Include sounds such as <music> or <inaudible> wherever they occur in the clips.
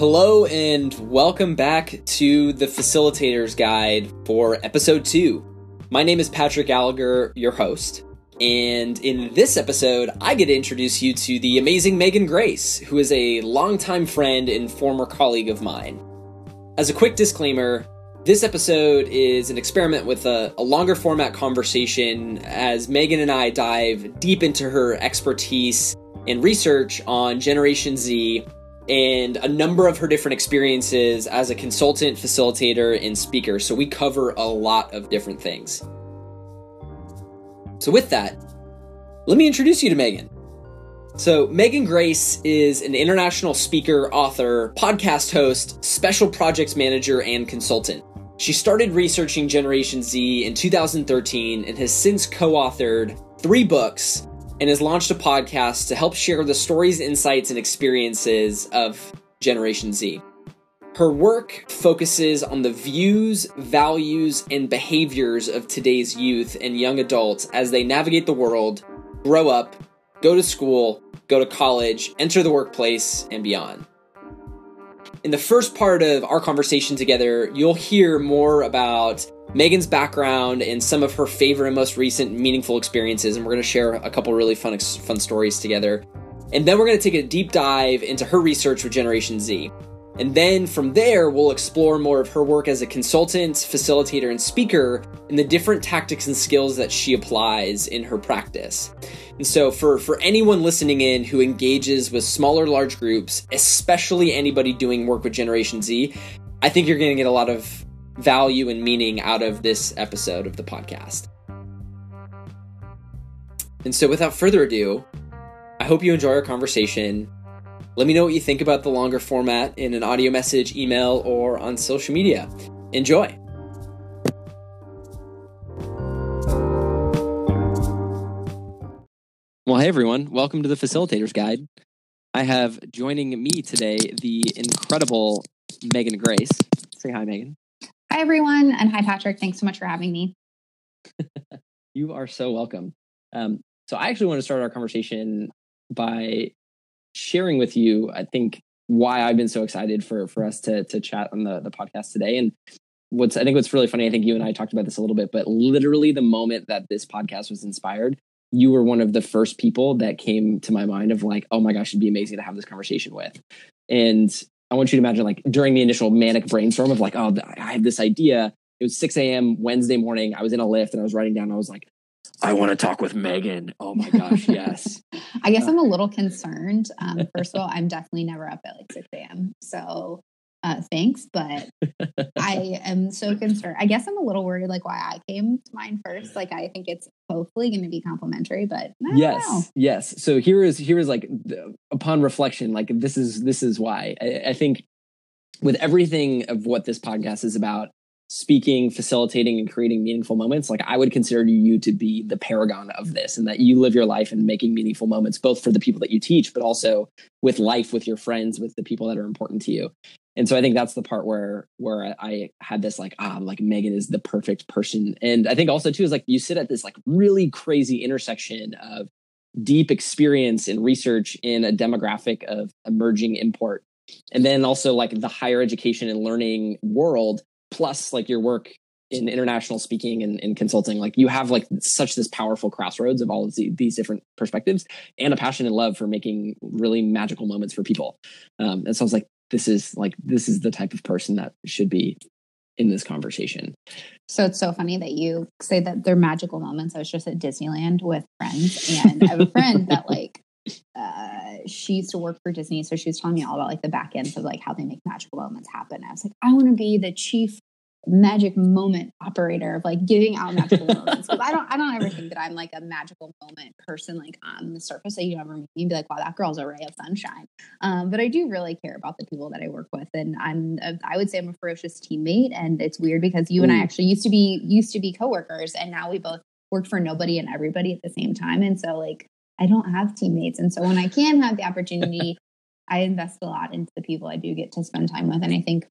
Hello, and welcome back to the Facilitator's Guide for episode two. My name is Patrick Gallagher, your host. And in this episode, I get to introduce you to the amazing Meghan Grace, who is a longtime friend and former colleague of mine. As a quick disclaimer, this episode is an experiment with a, a, longer format conversation as Meghan and I dive deep into her expertise and research on Generation Z and a number of her different experiences as a consultant, facilitator, and speaker. So we cover a lot of different things. So, with that, let me introduce you to Meghan. So, Meghan Grace is an international speaker, author, podcast host, special projects manager, and consultant. She started researching Generation Z in 2013 and has since co authored three books and has launched a podcast to help share the stories, insights, and experiences of Generation Z. Her work focuses on the views, values, and behaviors of today's youth and young adults as they navigate the world, grow up, go to school, go to college, enter the workplace, and beyond. In the first part of our conversation together, you'll hear more about Meghan's background and some of her favorite and most recent meaningful experiences, and we're going to share a couple really fun fun stories together. And then we're going to take a deep dive into her research with Generation Z. And then from there, we'll explore more of her work as a consultant, facilitator, and speaker and the different tactics and skills that she applies in her practice. And so, for, for anyone listening in who engages with smaller, large groups, especially anybody doing work with Generation Z, I think you're going to get a lot of value and meaning out of this episode of the podcast. And so, without further ado, I hope you enjoy our conversation let me know what you think about the longer format in an audio message, email, or on social media. Enjoy! Well, hey everyone, welcome to the Facilitator's Guide. I have joining me today the incredible Meghan Grace. Say hi, Meghan. Hi, everyone, and hi, Patrick. Thanks so much for having me. <laughs> you are so welcome. Um, so, I actually want to start our conversation by sharing with you, I think, why I've been so excited for for us to to chat on the the podcast today. And what's I think what's really funny, I think you and I talked about this a little bit, but literally the moment that this podcast was inspired, you were one of the first people that came to my mind of like, oh my gosh, it'd be amazing to have this conversation with. And I want you to imagine like during the initial manic brainstorm of like, oh, I have this idea. It was 6 a.m. Wednesday morning. I was in a lift and I was writing down. I was like, I want to talk with Meghan. Oh my gosh, yes. <laughs> I guess uh, I'm a little concerned. Um, first of all, I'm definitely never up at like 6 a.m. So uh, thanks, but <laughs> I am so concerned. I guess I'm a little worried, like why I came to mind first. Like I think it's hopefully going to be complimentary, but yes, know. yes. So here is here is like upon reflection, like this is this is why I, I think with everything of what this podcast is about, speaking, facilitating, and creating meaningful moments, like I would consider you to be the paragon of this and that you live your life and making meaningful moments, both for the people that you teach, but also with life, with your friends, with the people that are important to you. And so I think that's the part where where I had this like ah like Meghan is the perfect person. And I think also too is like you sit at this like really crazy intersection of deep experience and research in a demographic of emerging import and then also like the higher education and learning world plus like your work in international speaking and, and, consulting like you have like such this powerful crossroads of all of the, these different perspectives and a passion and love for making really magical moments for people um, and so i was like this is like this is the type of person that should be in this conversation so it's so funny that you say that they're magical moments i was just at disneyland with friends and i have a friend that <laughs> like uh, she used to work for Disney, so she was telling me all about like the back ends of like how they make magical moments happen. I was like, I want to be the chief magic moment operator of like giving out magical moments because I don't I don't ever think that I'm like a magical moment person like on the surface that you ever meet and be like wow that girl's a ray of sunshine um, but I do really care about the people that I work with and I'm a, I would say I'm a ferocious teammate and it's weird because you Ooh. and I actually used to be used to be coworkers and now we both work for nobody and everybody at the same time and so like I don't have teammates. And so when I can have the opportunity, I invest a lot into the people I do get to spend time with. And I think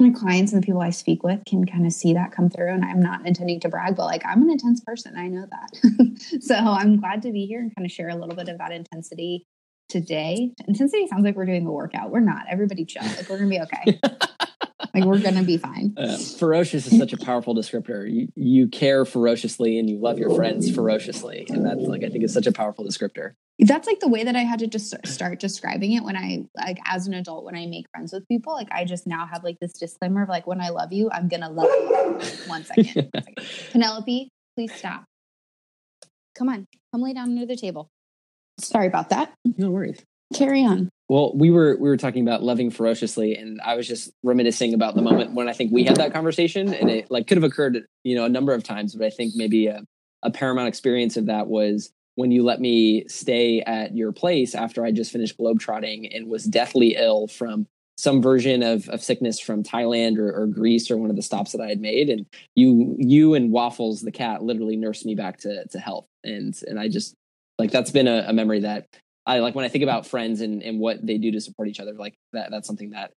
my clients and the people I speak with can kind of see that come through. And I'm not intending to brag, but like I'm an intense person. I know that. <laughs> so I'm glad to be here and kind of share a little bit of that intensity today, intensity sounds like we're doing a workout. We're not. Everybody chill. Like we're gonna be okay. <laughs> like we're gonna be fine. <laughs> Uh, ferocious is such a powerful descriptor. You you care ferociously and you love your friends ferociously, and that's like I think is such a powerful descriptor. That's like the way that I had to just start describing it when I like as an adult when I make friends with people. Like I just now have like this disclaimer of like when I love you, I'm gonna love you. One second, one <laughs> second. Penelope, please stop. Come on, come lay down under the table. Sorry about that. No worries. Carry on. Well, we were we were talking about loving ferociously, and I was just reminiscing about the moment when I think we had that conversation, and it like could have occurred, you know, a number of times. But I think maybe a, a paramount experience of that was when you let me stay at your place after I just finished globetrotting and was deathly ill from some version of, of sickness from Thailand or, or, Greece or one of the stops that I had made. And you you and Waffles the cat literally nursed me back to to health. And and I just like that's been a, a memory that I like when I think about friends and, and what they do to support each other, like that that's something that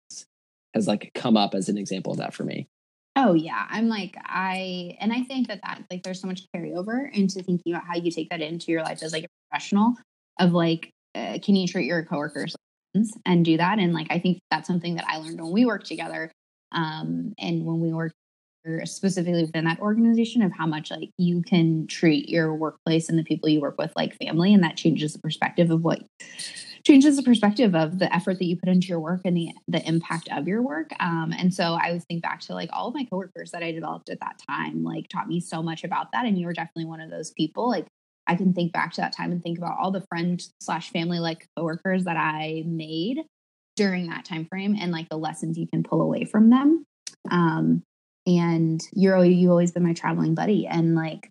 has like come up as an example of that for me. Oh yeah, I'm like I and I think that that like there's so much carryover into thinking about how you take that into your life as like a professional of like uh, can you treat your coworkers and do that and like I think that's something that I learned when we worked together um and when we worked specifically within that organization of how much like you can treat your workplace and the people you work with like family and that changes the perspective of what changes the perspective of the effort that you put into your work and the the impact of your work. Um, and so i always think back to like all of my coworkers that i developed at that time like taught me so much about that and you were definitely one of those people. Like i can think back to that time and think about all the friend slash family like coworkers that i made during that time frame and like the lessons you can pull away from them. Um, and you're you always been my traveling buddy and like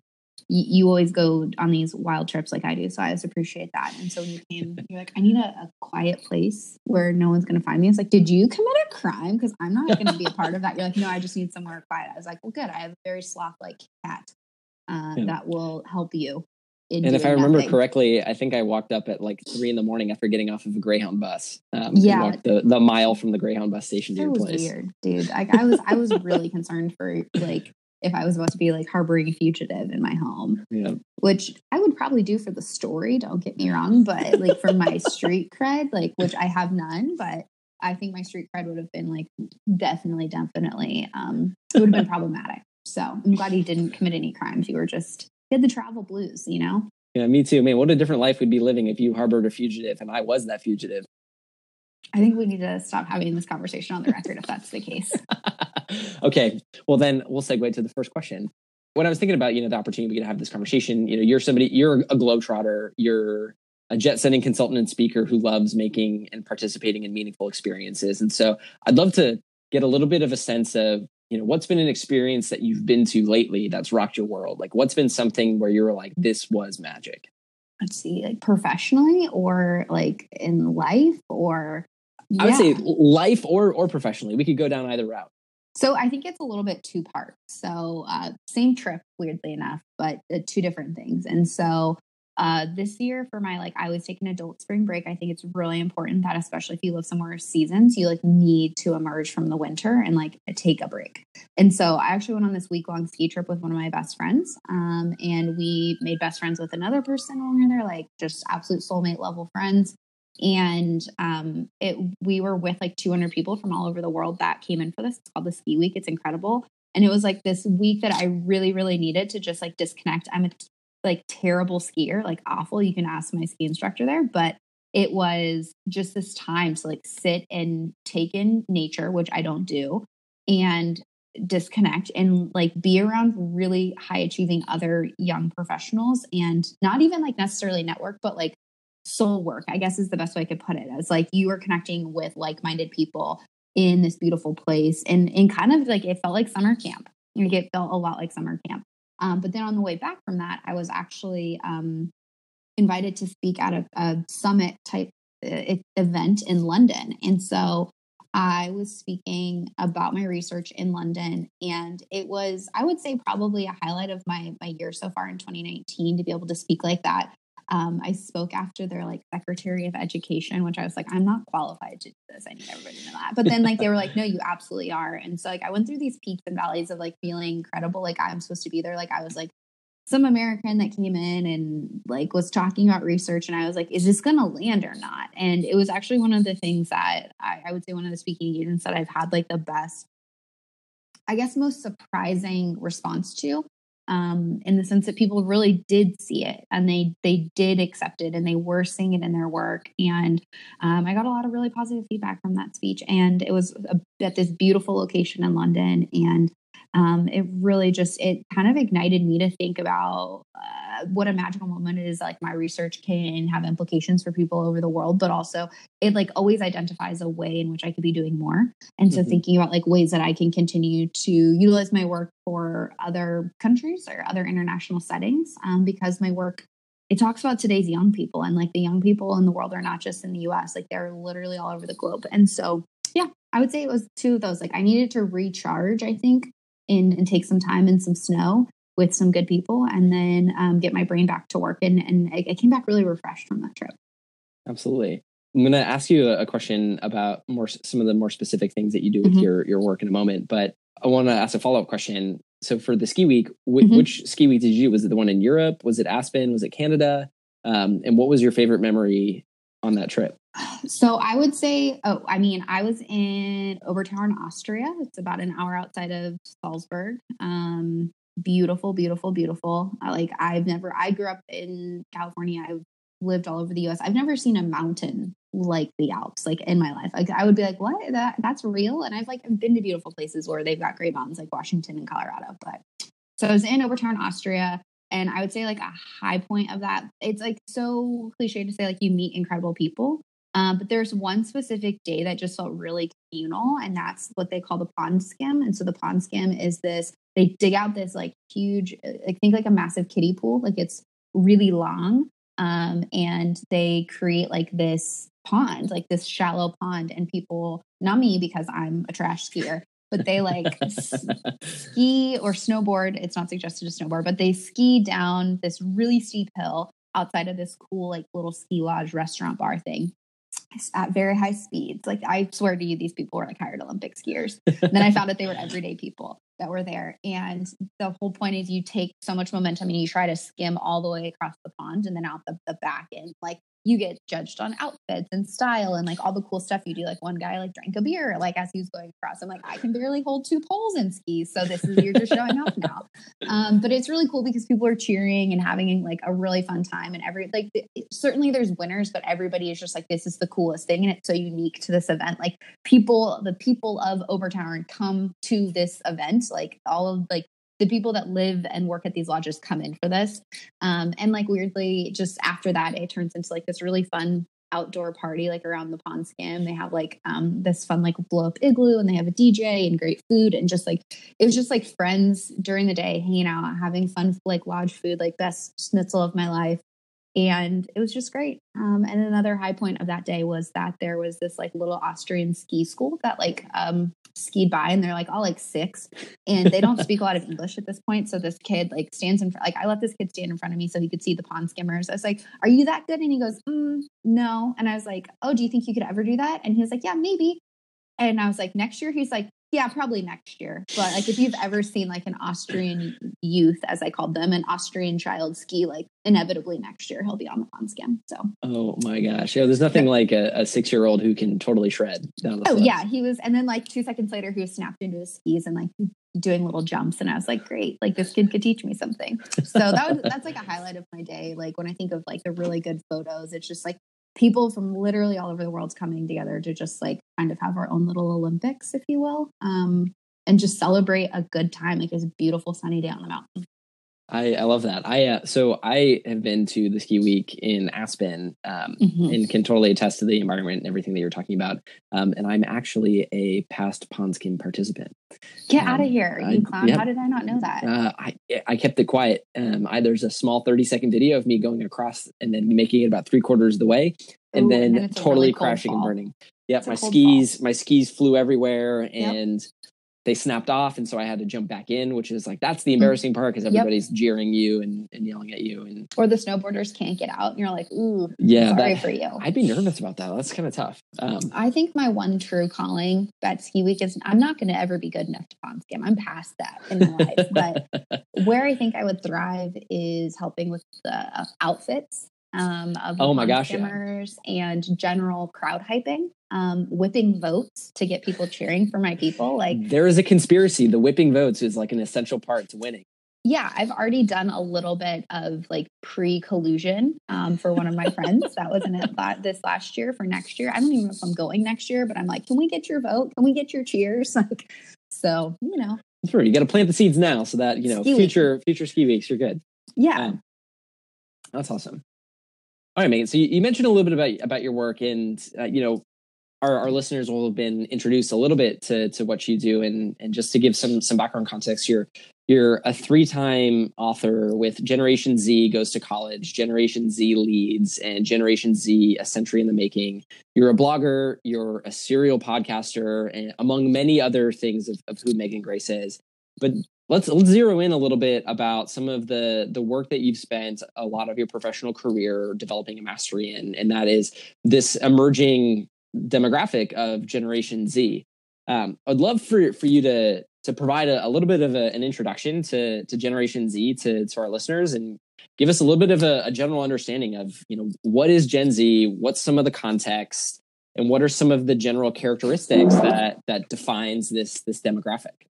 you, you, always go on these wild trips like I do. So I just appreciate that. And so when you came, <laughs> you're like, I need a, a quiet place where no one's going to find me. It's like, did you commit a crime? Because I'm not going to be a part of that. You're like, no, I just need somewhere quiet. I was like, well, good. I have a very sloth like cat uh, yeah. that will help you and if I remember nothing. correctly, I think I walked up at like three in the morning after getting off of a Greyhound bus. Um, yeah, the, the mile from the Greyhound bus station to that your was place. Weird, dude. I, I was I was really concerned for like if I was about to be like harboring a fugitive in my home. Yeah. Which I would probably do for the story. Don't get me wrong, but like for my street cred, like which I have none, but I think my street cred would have been like definitely, definitely, um, it would have been <laughs> problematic. So I'm glad you didn't commit any crimes. You were just had the travel blues, you know? Yeah, me too. Man, what a different life we'd be living if you harbored a fugitive and I was that fugitive. I think we need to stop having this conversation on the record if that's the case. <laughs> okay. Well, then we'll segue to the first question. When I was thinking about, you know, the opportunity we could have this conversation, you know, you're somebody, you're a globetrotter, you're a jet setting consultant and speaker who loves making and participating in meaningful experiences. And so I'd love to get a little bit of a sense of you know what's been an experience that you've been to lately that's rocked your world? Like what's been something where you were like this was magic let's see like professionally or like in life or yeah. i would say life or or professionally. We could go down either route. So i think it's a little bit two parts. So uh, same trip weirdly enough but uh, two different things. And so uh, this year for my like, I always take an adult spring break. I think it's really important that, especially if you live somewhere seasons, you like need to emerge from the winter and like take a break. And so I actually went on this week long ski trip with one of my best friends. Um, and we made best friends with another person when we were there, like just absolute soulmate level friends. And um, it we were with like 200 people from all over the world that came in for this. It's called the Ski Week. It's incredible. And it was like this week that I really, really needed to just like disconnect. I'm a like terrible skier, like awful. You can ask my ski instructor there, but it was just this time to like sit and take in nature, which I don't do, and disconnect and like be around really high achieving other young professionals and not even like necessarily network, but like soul work, I guess is the best way I could put it. As like you were connecting with like minded people in this beautiful place and and kind of like it felt like summer camp. Like it felt a lot like summer camp. Um, but then on the way back from that, I was actually um, invited to speak at a, a summit type uh, event in London. And so I was speaking about my research in London, and it was, I would say, probably a highlight of my my year so far in 2019 to be able to speak like that um, I spoke after their like Secretary of Education, which I was like, I'm not qualified to do this. I need everybody to know that. But then like they were like, no, you absolutely are. And so like I went through these peaks and valleys of like feeling credible, like I'm supposed to be there. Like I was like some American that came in and like was talking about research, and I was like, "Is this going to land or not?" And it was actually one of the things that I, I would say one of the speaking engagements that I've had like the best, I guess, most surprising response to um, in the sense that people really did see it and they they did accept it and they were seeing it in their work. And um, I got a lot of really positive feedback from that speech. And it was a, at this beautiful location in London. And um, it really just it kind of ignited me to think about uh, what a magical moment is like my research can have implications for people over the world but also it like always identifies a way in which i could be doing more. And so mm-hmm. thinking about like ways that i can continue to utilize my work for other countries or other international settings um, because my work it talks about today's young people and like the young people in the world are not just in the us like they're literally all over the globe. And so yeah i would say it was two of those. Like i needed to recharge i think in and take some time in some snow with some good people and then um, get my brain back to work. And, and I, I, came back really refreshed from that trip. Absolutely. I'm going to ask you a question about more some of the more specific things that you do with mm-hmm. your your work in a moment, but I want to ask a follow up question. So for the ski week, wh- mm-hmm. which ski week did you do? Was it the one in Europe? Was it Aspen? Was it Canada? Um, and what was your favorite memory on that trip? <sighs> So I would say, oh, I mean, I was in Obertauern, Austria. It's about an hour outside of Salzburg. Um, beautiful, beautiful, beautiful. Like I've never. I grew up in California. I've lived all over the U.S. I've never seen a mountain like the Alps, like in my life. Like I would be like, what? That that's real? And I've like been to beautiful places where they've got great mountains, like Washington and Colorado. But so I was in Obertauern, Austria. And I would say like a high point of that, it's like so cliche to say like you meet incredible people. Um, but there's one specific day that just felt really communal, and that's what they call the pond skim. And so the pond skim is this they dig out this like huge, I think like a massive kiddie pool, like it's really long. Um, and they create like this pond, like this shallow pond, and people, not me because I'm a trash skier, but they like <laughs> ski or snowboard. It's not suggested to snowboard, but they ski down this really steep hill outside of this cool, like little ski lodge restaurant bar thing at very high speeds. Like I swear to you, these people were like hired Olympic skiers. And then I found out they were <laughs> everyday people that were there. And the whole point is you take so much momentum and you try to skim all the way across the pond and then out the, the back end. Like you get judged on outfits and style and like all the cool stuff you do. Like one guy like drank a beer like as he was going across. I'm like, I can barely hold two poles in skis. So this is you're just showing off now. <laughs> Um, but it's really cool because people are cheering and having like a really fun time and every like certainly there's winners, but everybody is just like this is the coolest thing and it's so unique to this event. Like people, the people of Obertauern come to this event, like all of like the people that live and work at these lodges come in for this. Um, and like weirdly, just after that, it turns into like this really fun outdoor party like around the pond skim they have like um this fun like blow up igloo and they have a dj and great food and just like it was just like friends during the day hanging out having fun like lodge food like best schnitzel of my life and it was just great um, and another high point of that day was that there was this like little austrian ski school that like um, skied by and they're like all like six and they don't speak a lot of English at this point. So this kid like stands in front, like I let this kid stand in front of me so he could see the pond skimmers. I was like, are you that good? And he goes, mm, no. And I was like, oh, do you think you could ever do that? And he was like, yeah, maybe. And I was like, next year? He's like, yeah, probably next year. But like if you've ever seen like an Austrian youth, as I called them, an Austrian child ski, like inevitably next year he'll be on the pond skim. So Oh my gosh. Yeah, there's nothing like a, a six year old who can totally shred down the Oh yeah. He was and then like two seconds later he was snapped into his skis and like doing little jumps and I was like, great, like this kid could teach me something. So that was that's like a highlight of my day. Like when I think of like the really good photos, it's just like people from literally all over the world's coming together to just like kind of have our own little Olympics, if you will, um, and just celebrate a good time. Like it's a beautiful sunny day on the mountain. I, I love that. I uh, so I have been to the ski week in Aspen um, mm-hmm. and can totally attest to the environment and everything that you're talking about. Um, and I'm actually a past pond skim participant. Get um, out of here, you I, clown! Yeah, How did I not know that? Uh, I I kept it quiet. Um, I, there's a small 30 second video of me going across and then making it about three quarters of the way, and Ooh, then, and totally really crashing fall. and burning. Yep, my skis fall. my skis flew everywhere, and they snapped off, and so I had to jump back in, which is like that's the mm. embarrassing part because everybody's yep. jeering you and, and yelling at you, and or the snowboarders can't get out, and you're like, ooh, yeah, sorry that, for you. I'd be nervous about that. That's kind of tough. Um, I think my one true calling at Ski Week is I'm not going to ever be good enough to pond scam. I'm past that in my life, but <laughs> where I think I would thrive is helping with the outfits um, of oh my gosh, yeah. and general crowd hyping, um, whipping votes to get people cheering for my people. Like there is a conspiracy. The whipping votes is like an essential part to winning. Yeah, I've already done a little bit of like pre collusion um, for one of my <laughs> friends. that was in this last year for next year. I don't even know if I'm going next year, but I'm like, can we get your vote? Can we get your cheers? <laughs> Like, so you know, true. You got to plant the seeds now so that you know ski future week. future ski weeks you're good. Yeah, um, that's awesome. All right, Meghan. So you, you, mentioned a little bit about about your work, and uh, you know, our, our listeners will have been introduced a little bit to to what you do, and and just to give some some background context, you're you're a three time author with Generation Z goes to college, Generation Z leads, and Generation Z a century in the making. You're a blogger, you're a serial podcaster, and among many other things of, of who Meghan Grace is. But let's let's zero in a little bit about some of the the work that you've spent a lot of your professional career developing a mastery in and that is this emerging demographic of generation z. Um, i'd love for for you to to provide a, a little bit of a, an introduction to to generation z to to our listeners and give us a little bit of a, a general understanding of you know what is gen z what's some of the context and what are some of the general characteristics that that defines this this demographic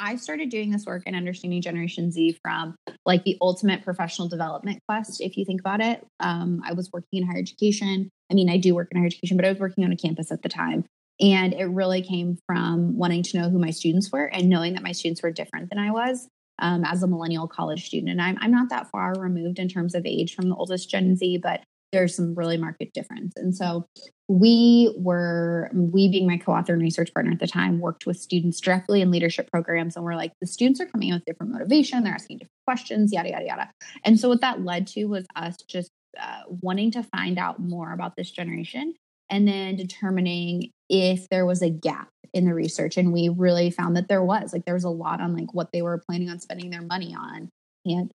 I started doing this work and understanding Generation Z from like the ultimate professional development quest. If you think about it, um, I was working in higher education. I mean, I do work in higher education, but I was working on a campus at the time. And it really came from wanting to know who my students were and knowing that my students were different than I was um, as a millennial college student. And I'm, I'm not that far removed in terms of age from the oldest Gen Z, but there's some really market difference. And so we were, we being my co author and research partner at the time, worked with students directly in leadership programs. And we're like, the students are coming in with different motivation, they're asking different questions, yada, yada, yada. And so what that led to was us just uh, wanting to find out more about this generation and then determining if there was a gap in the research and we really found that there was like there was a lot on like what they were planning on spending their money on and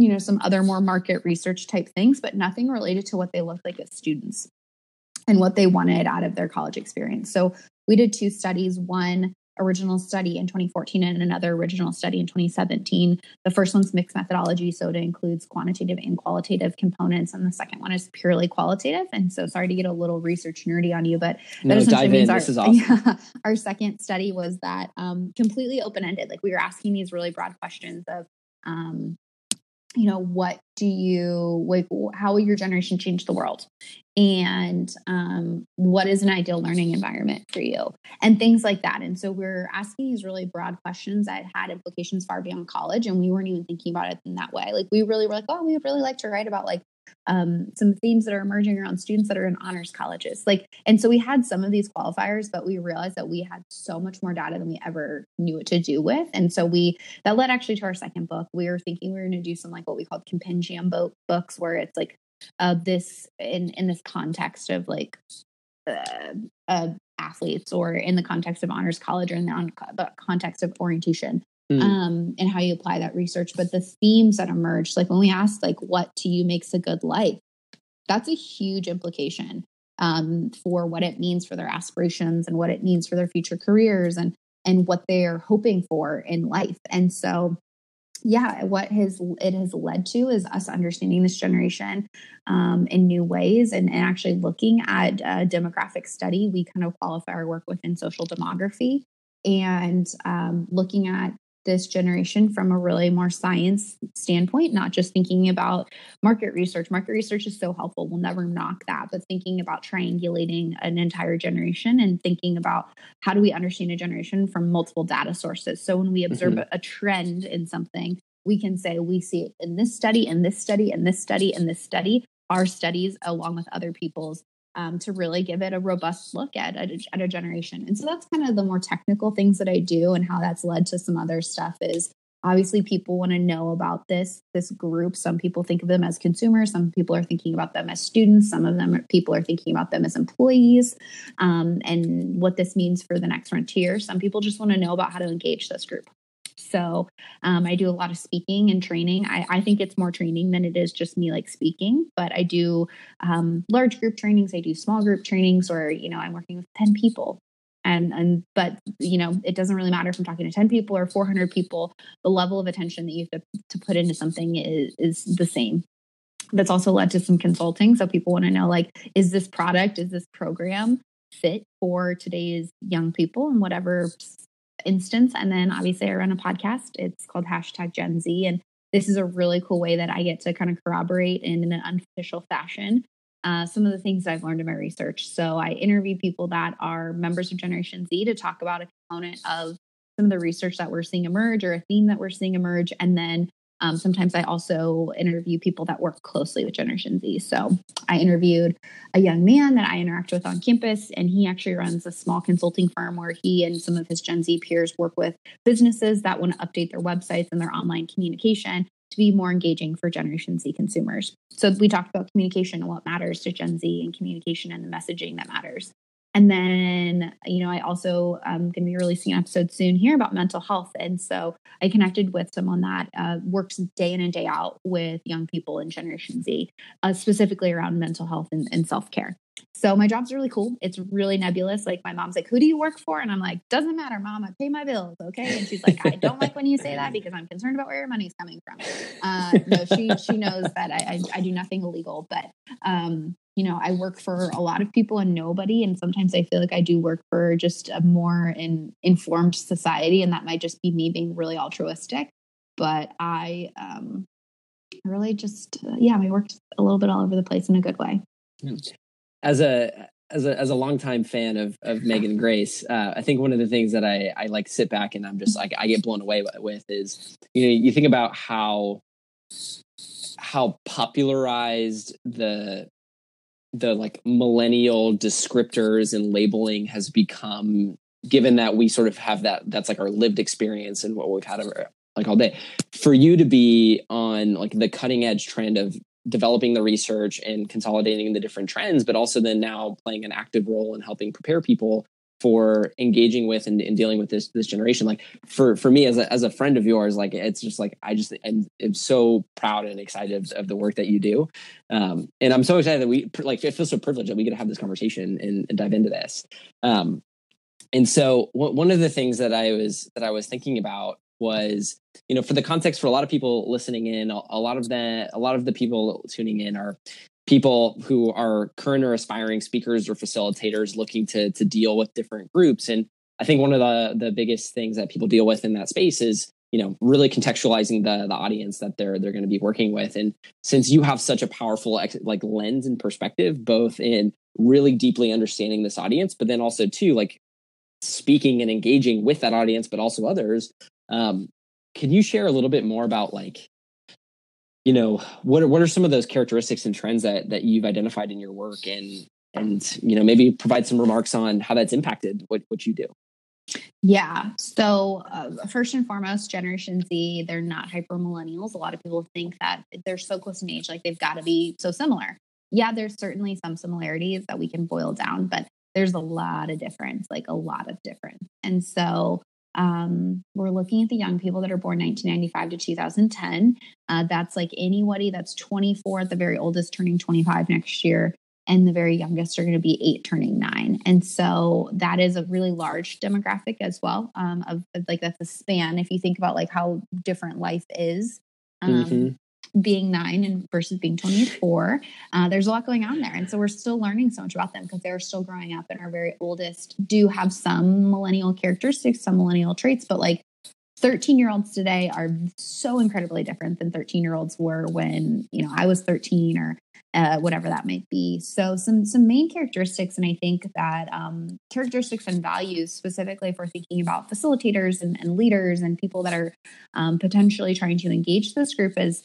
you know, some other more market research type things, but nothing related to what they looked like as students and what they wanted out of their college experience. So we did two studies, one original study in 2014 and another original study in 2017. The first one's mixed methodology, so it includes quantitative and qualitative components, and the second one is purely qualitative. And so, sorry to get a little research nerdy on you, but no, that essentially means our, this is <laughs> awesome. Yeah, <laughs> our second study was that um, completely open ended. Like we were asking these really broad questions of um, you know what do you like how will your generation change the world? And um, what is an ideal learning environment for you? And things like that. And so we're asking these really broad questions that had implications far beyond college and we weren't even thinking about it in that way. Like we really were like oh we would really like to write about like um, some themes that are emerging around students that are in honors colleges. Like, and so we had some of these qualifiers, but we realized that we had so much more data than we ever knew what to do with. And so we that led actually to our second book. We were thinking we were going to do some like what we called compendium bo- books, where it's like uh, this in in this context of like uh, uh, athletes or in the context of honors college or in the, on- the context of orientation mm. um, and how you apply that research. But the themes that emerged, like when we asked, like, what to you makes a good life, that's a huge implication um, for what it means for their aspirations and what it means for their future careers and and what they're hoping for in life. And so yeah, what has it has led to is us understanding this generation um, in new ways and, and, actually looking at a demographic study. We kind of qualify our work within social demography and um, looking at this generation from a really more science standpoint, not just thinking about market research. Market research is so helpful. We'll never knock that, but thinking about triangulating an entire generation and thinking about how do we understand a generation from multiple data sources. So when we observe mm-hmm. a trend in something, we can say we see it in this study, in this study, in this study, in this study. Our studies, along with other people's, um, to really give it a robust look at, at a, at a generation. And so that's kind of the more technical things that I do and how that's led to some other stuff is obviously people want to know about this this group. Some people think of them as consumers some people are thinking about them as students some of them people are thinking about them as employees um, and what this means for the next frontier. Some people just want to know about how to engage this group so um, I do a lot of speaking and training. I, I, think it's more training than it is just me like speaking, but I do um, large group trainings. I do small group trainings or, you know, I'm working with 10 people and and but you know it doesn't really matter if i'm talking to 10 people or 400 people the level of attention that you have to, to put into something is is the same that's also led to some consulting so people want to know like is this product is this program fit for today's young people and whatever instance and then obviously i run a podcast it's called hashtag gen z and this is a really cool way that i get to kind of corroborate in an unofficial fashion uh, some of the things I've learned in my research. So I interview people that are members of Generation Z to talk about a component of some of the research that we're seeing emerge or a theme that we're seeing emerge. And then um, sometimes I also interview people that work closely with Generation Z. So I interviewed a young man that I interact with on campus, and he actually runs a small consulting firm where he and some of his Gen Z peers work with businesses that want to update their websites and their online communication to be more engaging for Generation Z consumers. So we talked about communication and what matters to Gen Z and communication and the messaging that matters. And then, you know, I also am um, going to be releasing an episode soon here about mental health. And so I connected with someone that uh, works day in and day out with young people in Generation Z, uh, specifically around mental health and, and self care. So my job's really cool. It's really nebulous. Like my mom's like, "Who do you work for?" And I'm like, "Doesn't matter, mom. I pay my bills, okay." And she's like, "I don't like when you say that because I'm concerned about where your money's coming from." Uh, no, she she knows that I, I, I do nothing illegal, but um, you know, I work for a lot of people and nobody, and sometimes I feel like I do work for just a more in, informed society, and that might just be me being really altruistic. But I um, really just uh, yeah, my work's a little bit all over the place in a good way. Hmm as a as a as a longtime fan of of Meghan Grace, uh, I think one of the things that I I like sit back and I'm just like I get blown away with is you know you think about how how popularized the the like millennial descriptors and labeling has become given that we sort of have that that's like our lived experience and what we've had over like all day for you to be on like the cutting edge trend of developing the research and consolidating the different trends, but also then now playing an active role in helping prepare people for engaging with and, and, dealing with this this generation. Like for for me as a as a friend of yours, like it's just like I just am, am so proud and excited of the work that you do, um, and I'm so excited that we like it feels so privileged that we get to have this conversation and, and dive into this. Um, and so one of the things that I was that I was thinking about was you know for the context for a lot of people listening in a, lot of the a lot of the people tuning in are people who are current or aspiring speakers or facilitators looking to to deal with different groups. And i think one of the the biggest things that people deal with in that space is you know really contextualizing the the audience that they're they're going to be working with. And since you have such a powerful like lens and perspective both in really deeply understanding this audience but then also too like speaking and engaging with that audience but also others um, can you share a little bit more about like, you know, what are, what are some of those characteristics and trends that that you've identified in your work, and and you know maybe provide some remarks on how that's impacted what what you do. Yeah. So, uh, first and foremost, Generation Z, they're not hyper millennials. A lot of people think that they're so close in age, like they've got to be so similar. Yeah, there's certainly some similarities that we can boil down, but there's a lot of difference, like a lot of difference. And so, um, we're looking at the young people that are born 1995 to 2010. Uh, that's like anybody that's 24 at the very oldest turning 25 next year, and the very youngest are going to be eight turning nine. And so that is a really large demographic as well. Um, of, of, like that's a span. If you think about like how different life is, um, mm-hmm being nine and versus being 24 uh, there's a lot going on there. And so we're still learning so much about them because they're still growing up and our very oldest do have some millennial characteristics some millennial traits but like 13 year olds today are so incredibly different than 13 year olds were when you know i was 13 or uh, whatever that might be. So some some main characteristics and i think that um, characteristics and values specifically if we're thinking about facilitators and, and leaders and people that are um, potentially trying to engage this group is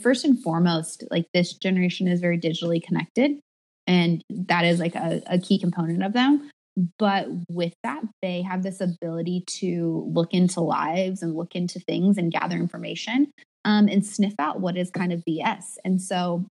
first and foremost, like this generation is very digitally connected. And that is like a, a key component of them. but with that, they have this ability to look into lives and look into things and gather information um, and sniff out what is kind of BS. And so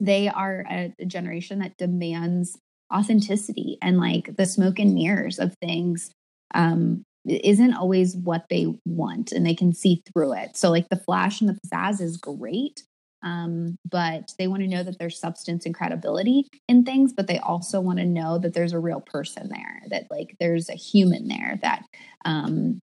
they are a, a generation that demands authenticity and like the smoke and mirrors of things um, isn't always what they want and they can see through it. So, like the flash and the pizzazz is great, um, but they want to know that there's substance and credibility in things, but they also want to know that there's a real person there, that like there's a human there, that um,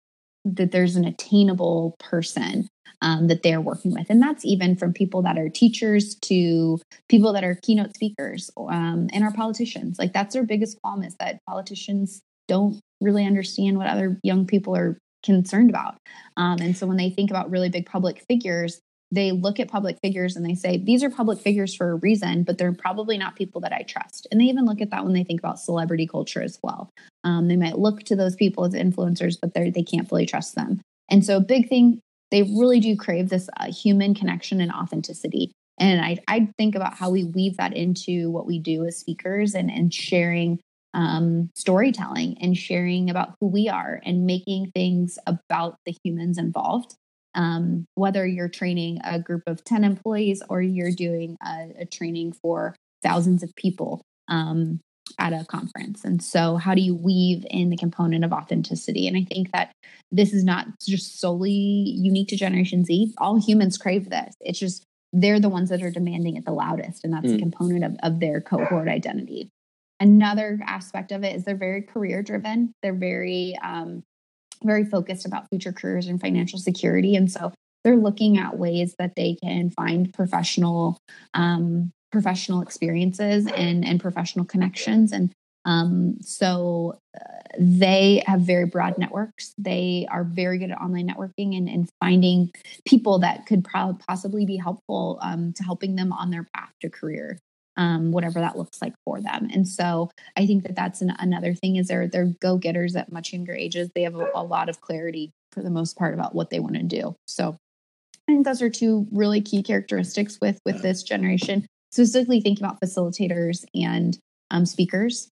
that there's an attainable person um, that they're working with. And that's even from people that are teachers to people that are keynote speakers um, and our politicians. Like that's their biggest qualm is that politicians don't really understand what other young people are concerned about. Um, and so when they think about really big public figures, they look at public figures and they say, these are public figures for a reason, but they're probably not people that I trust. And they even look at that when they think about celebrity culture as well. Um, they might look to those people as influencers, but they can't fully trust them. And so, a big thing, they really do crave this uh, human connection and authenticity. And I, I think about how we weave that into what we do as speakers and, and sharing um, storytelling and sharing about who we are and making things about the humans involved um, whether you're training a group of 10 employees or you're doing a, a training for thousands of people um, at a conference. And so, how do you weave in the component of authenticity? And I think that this is not just solely unique to Generation Z. All humans crave this. It's just they're the ones that are demanding it the loudest, and that's mm. a component of, of their cohort identity. Another aspect of it is they're very career driven. They're very um, very focused about future careers and financial security. And so they're looking at ways that they can find professional um, professional experiences and, and professional connections. And um, so uh, they have very broad networks. They are very good at online networking and, and finding people that could pro- possibly be helpful um, to helping them on their path to career um, whatever that looks like for them. And so I think that that's an, another thing is they're they're go getters at much younger ages. They have a, a lot of clarity for the most part about what they want to do. So I think those are two really key characteristics with with this generation. Specifically, thinking about facilitators and um, speakers.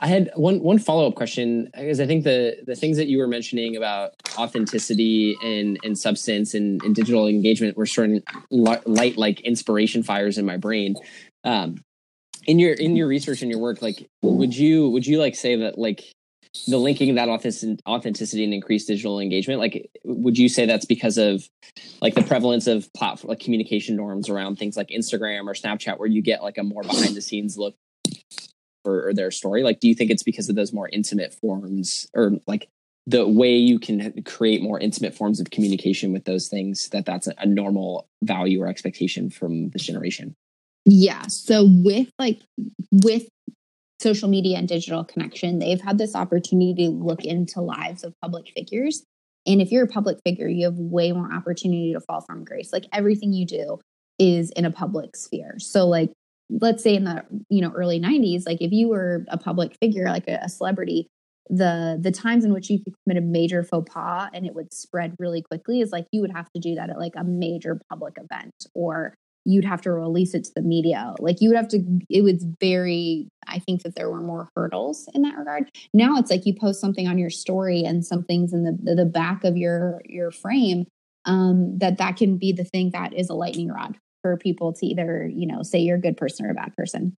I had one one follow up question because I think the the things that you were mentioning about authenticity and and substance and, and digital engagement were starting light like inspiration fires in my brain. Um, in your in your research and your work, like would you would you like say that like the linking that authenticity and increased digital engagement like would you say that's because of like the prevalence of platform like communication norms around things like instagram or snapchat where you get like a more behind the scenes look or, or their story? Like, do you think it's because of those more intimate forms or like the way you can create more intimate forms of communication with those things that that's a, normal value or expectation from this generation? Yeah. So with like with social media and digital connection, they've had this opportunity to look into lives of public figures. And if you're a public figure, you have way more opportunity to fall from grace. Like everything you do is in a public sphere. So like let's say in the you know early 90s like if you were a public figure like a, a celebrity the the times in which you could commit a major faux pas and it would spread really quickly is like you would have to do that at like a major public event or you'd have to release it to the media. Like you would have to it was very i think that there were more hurdles in that regard. Now it's like you post something on your story and something's in the the back of your your frame um that that can be the thing that is a lightning rod for people to either, you know, say you're a good person or a bad person,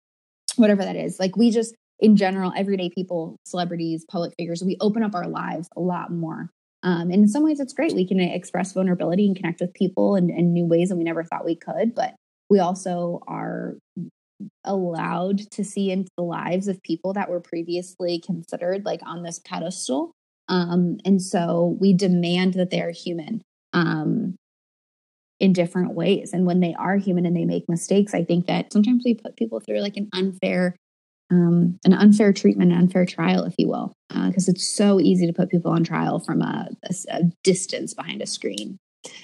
whatever that is. Like we just, in general, everyday people, celebrities, public figures, we open up our lives a lot more. Um, and in some ways, it's great. We can express vulnerability and connect with people in, in new ways that we never thought we could. But we also are allowed to see into the lives of people that were previously considered like on this pedestal. Um, and so we demand that they are human. Um, in different ways. And when they are human and they make mistakes, I think that sometimes we put people through like an unfair, um, an unfair treatment, an unfair trial, if you will, because uh, it's so easy to put people on trial from a, a, a, distance behind a screen.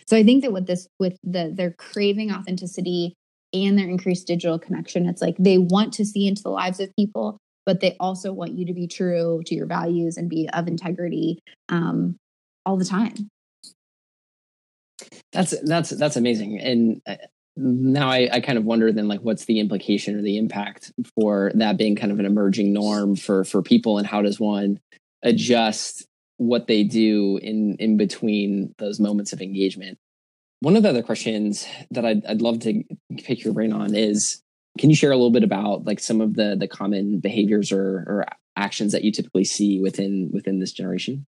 So I think that with this, with the their craving authenticity and their increased digital connection, it's like they want to see into the lives of people, but they also want you to be true to your values and be of integrity um, all the time. That's that's that's amazing, and uh, now I, I kind of wonder then like what's the implication or the impact for that being kind of an emerging norm for for people and how does one adjust what they do in in between those moments of engagement? One of the other questions that I'd, I'd love to pick your brain on is can you share a little bit about like some of the the common behaviors or, or actions that you typically see within within this generation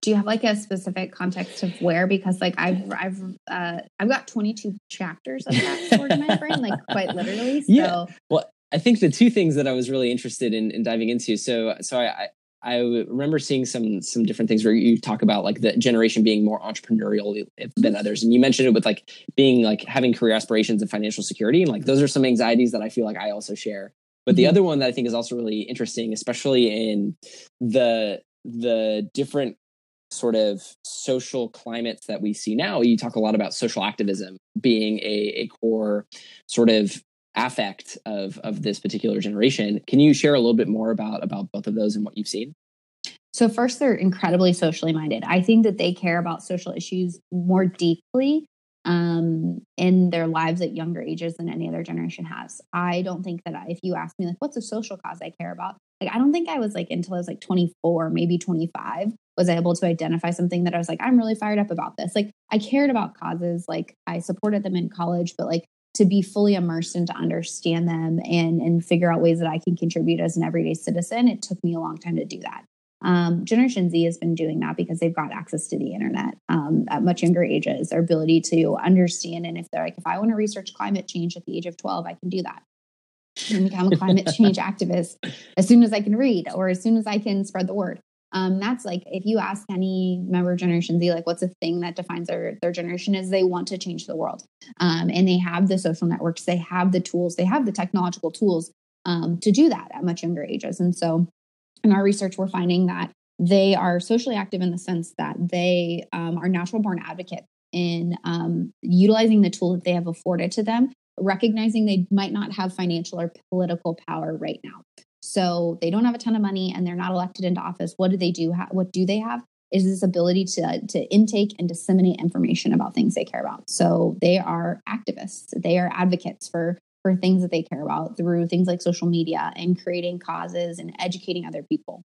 do you have like a specific context of where because like i've i've uh i've got 22 chapters of that stored in my brain like quite literally <laughs> so yeah. well i think the two things that i was really interested in, in diving into so so i I remember seeing some some different things where you talk about like the generation being more entrepreneurial than others, and you mentioned it with like being like having career aspirations and financial security, and like those are some anxieties that I feel like I also share. But the mm-hmm. other one that I think is also really interesting, especially in the the different sort of social climates that we see now, you talk a lot about social activism being a, a core sort of affect of of this particular generation. Can you share a little bit more about about both of those and what you've seen? So first, they're incredibly socially minded. I think that they care about social issues more deeply um, in their lives at younger ages than any other generation has. I don't think that I, if you ask me like, what's a social cause I care about? Like, I don't think I was like until I was like 24, maybe 25, was able to identify something that I was like, I'm really fired up about this. Like, I cared about causes, like I supported them in college, but like to be fully immersed and to understand them and and figure out ways that I can contribute as an everyday citizen, it took me a long time to do that. Um, Generation Z has been doing that because they've got access to the internet um, at much younger ages. Their ability to understand, and if they're like, if I want to research climate change at the age of 12, I can do that. And become a climate <laughs> change activist as soon as I can read or as soon as I can spread the word. Um, that's like if you ask any member of Generation Z, like what's a thing that defines their their generation is they want to change the world, um, and they have the social networks, they have the tools, they have the technological tools um, to do that at much younger ages. And so, in our research, we're finding that they are socially active in the sense that they um, are natural born advocates in um, utilizing the tool that they have afforded to them, recognizing they might not have financial or political power right now. So they don't have a ton of money and they're not elected into office. What do they do? What do they have? Is this ability to, to intake and disseminate information about things they care about. So they are activists. They are advocates for for things that they care about through things like social media and creating causes and educating other people.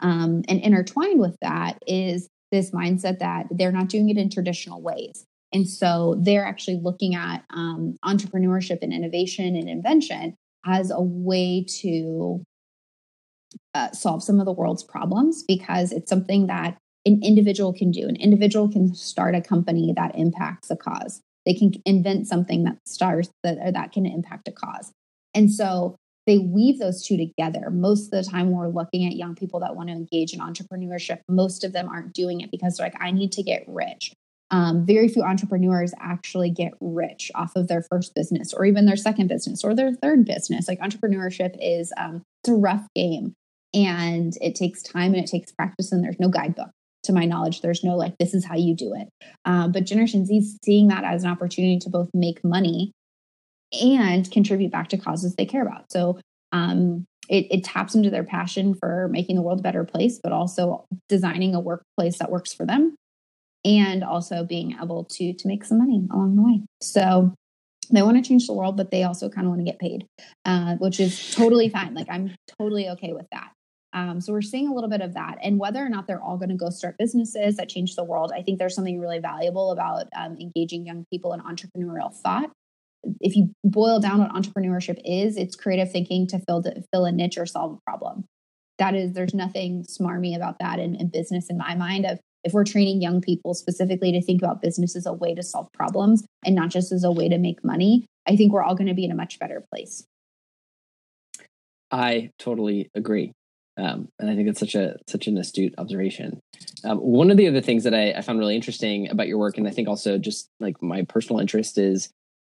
Um, and intertwined with that is this mindset that they're not doing it in traditional ways. And so they're actually looking at um, entrepreneurship and innovation and invention as a way to uh, solve some of the world's problems because it's something that an individual can do. An individual can start a company that impacts a cause. They can invent something that starts that or that can impact a cause. And so they weave those two together. Most of the time, we're looking at young people that want to engage in entrepreneurship. Most of them aren't doing it because they're like, I need to get rich. Um, very few entrepreneurs actually get rich off of their first business or even their second business or their third business. Like entrepreneurship is um, it's a rough game and it takes time and it takes practice and there's no guidebook. To my knowledge there's no like this is how you do it. Um, but generation z is seeing that as an opportunity to both make money and contribute back to causes they care about. So um, it, it taps into their passion for making the world a better place but also designing a workplace that works for them and also being able to to make some money along the way. So they want to change the world but they also kind of want to get paid uh, which is totally fine. Like i'm totally okay with that um, so we're seeing a little bit of that. And whether or not they're all going to go start businesses that change the world, I think there's something really valuable about um, engaging young people in entrepreneurial thought. If you boil down what entrepreneurship is, it's creative thinking to fill to fill a niche or solve a problem. That is, there's nothing smarmy about that in, in business in my mind. Of if we're training young people specifically to think about business as a way to solve problems and not just as a way to make money, I think we're all going to be in a much better place. I totally agree. Um, and I think that's such a such an astute observation. Um, one of the other things that I, I, found really interesting about your work, and I think also just like my personal interest, is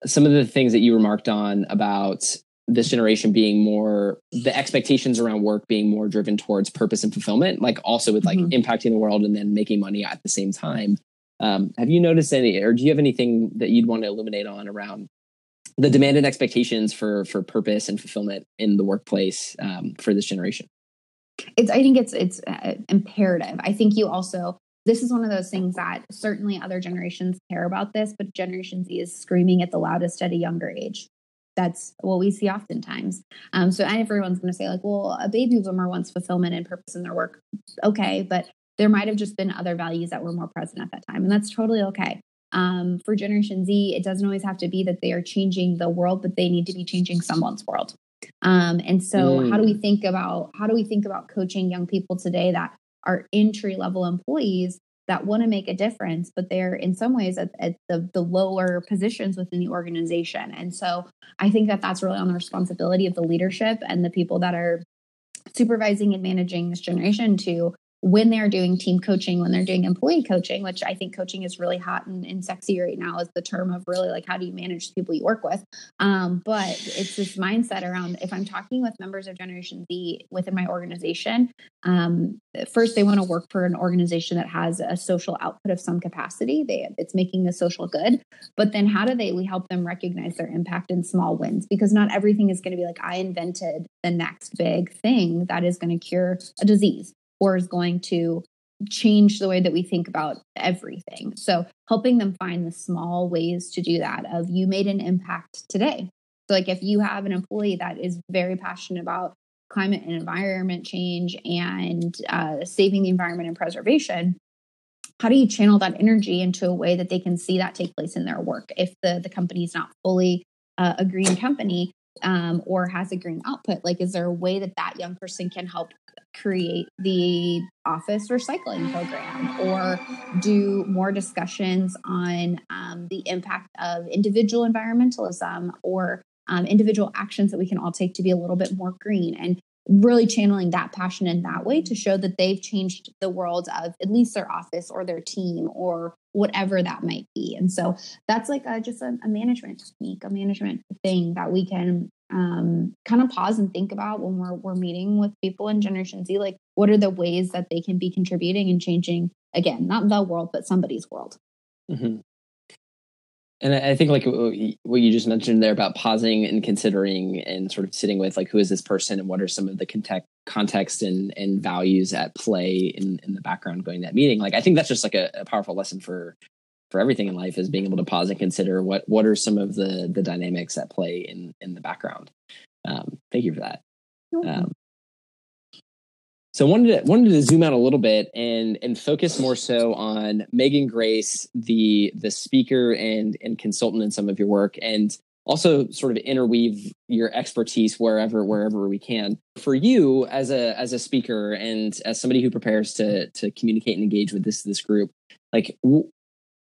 some of the things that you remarked on about this generation being more the expectations around work being more driven towards purpose and fulfillment, like also with like mm-hmm. impacting the world and then making money at the same time. Um, have you noticed any, or do you have anything that you'd want to illuminate on around the demand and expectations for for purpose and fulfillment in the workplace um, for this generation? It's i think it's it's uh, imperative i think you also this is one of those things that certainly other generations care about this, but Generation Z is screaming at the loudest at a younger age. That's what we see oftentimes. Um, so everyone's going to say, like, well, a baby boomer wants fulfillment and purpose in their work. Okay, but there might have just been other values that were more present at that time, and that's totally okay. Um, for Generation Z, it doesn't always have to be that they are changing the world, but they need to be changing someone's world. Um, and so, mm. how do we mm. think about how do we think about coaching young people today that are entry level employees that want to make a difference, but they're in some ways at, at, the, the lower positions within the organization. And so I think that that's really on the responsibility of the leadership and the people that are supervising and managing this generation to when they're doing team coaching, when they're doing employee coaching, which I think coaching is really hot and, and sexy right now, is the term of really like how do you manage the people you work with. Um, but it's this mindset around if I'm talking with members of Generation Z within my organization, um, first they want to work for an organization that has a social output of some capacity. They it's making a social good. But then how do they we help them recognize their impact in small wins? Because not everything is going to be like I invented the next big thing that is going to cure a disease or is going to change the way that we think about everything. So helping them find the small ways to do that of you made an impact today. So like if you have an employee that is very passionate about climate and environment change and uh, saving the environment and preservation, how do you channel that energy into a way that they can see that take place in their work? If the the company is not fully uh, a green company um, or has a green output, like is there a way that that young person can help create the office recycling program or do more discussions on um, the impact of individual environmentalism or um, individual actions that we can all take to be a little bit more green and really channeling that passion in that way to show that they've changed the world of at least their office or their team or whatever that might be. And so that's like a, just a, a management technique a management thing that we can um, kind of pause and think about when we're we're meeting with people in Generation Z, like what are the ways that they can be contributing and changing again, not the world, but somebody's world. Mm-hmm. And I think like what you just mentioned there about pausing and considering and sort of sitting with like who is this person and what are some of the context context and and values at play in in the background going that meeting. Like I think that's just like a, a powerful lesson for for everything in life is being able to pause and consider what what are some of the the dynamics at play in in the background. Um, thank you for that. Um, so wanted to wanted to zoom out a little bit and and focus more so on Meghan Grace, the the speaker and and consultant in some of your work, and also sort of interweave your expertise wherever wherever we can. For you as a as a speaker and as somebody who prepares to to communicate and engage with this this group, like w-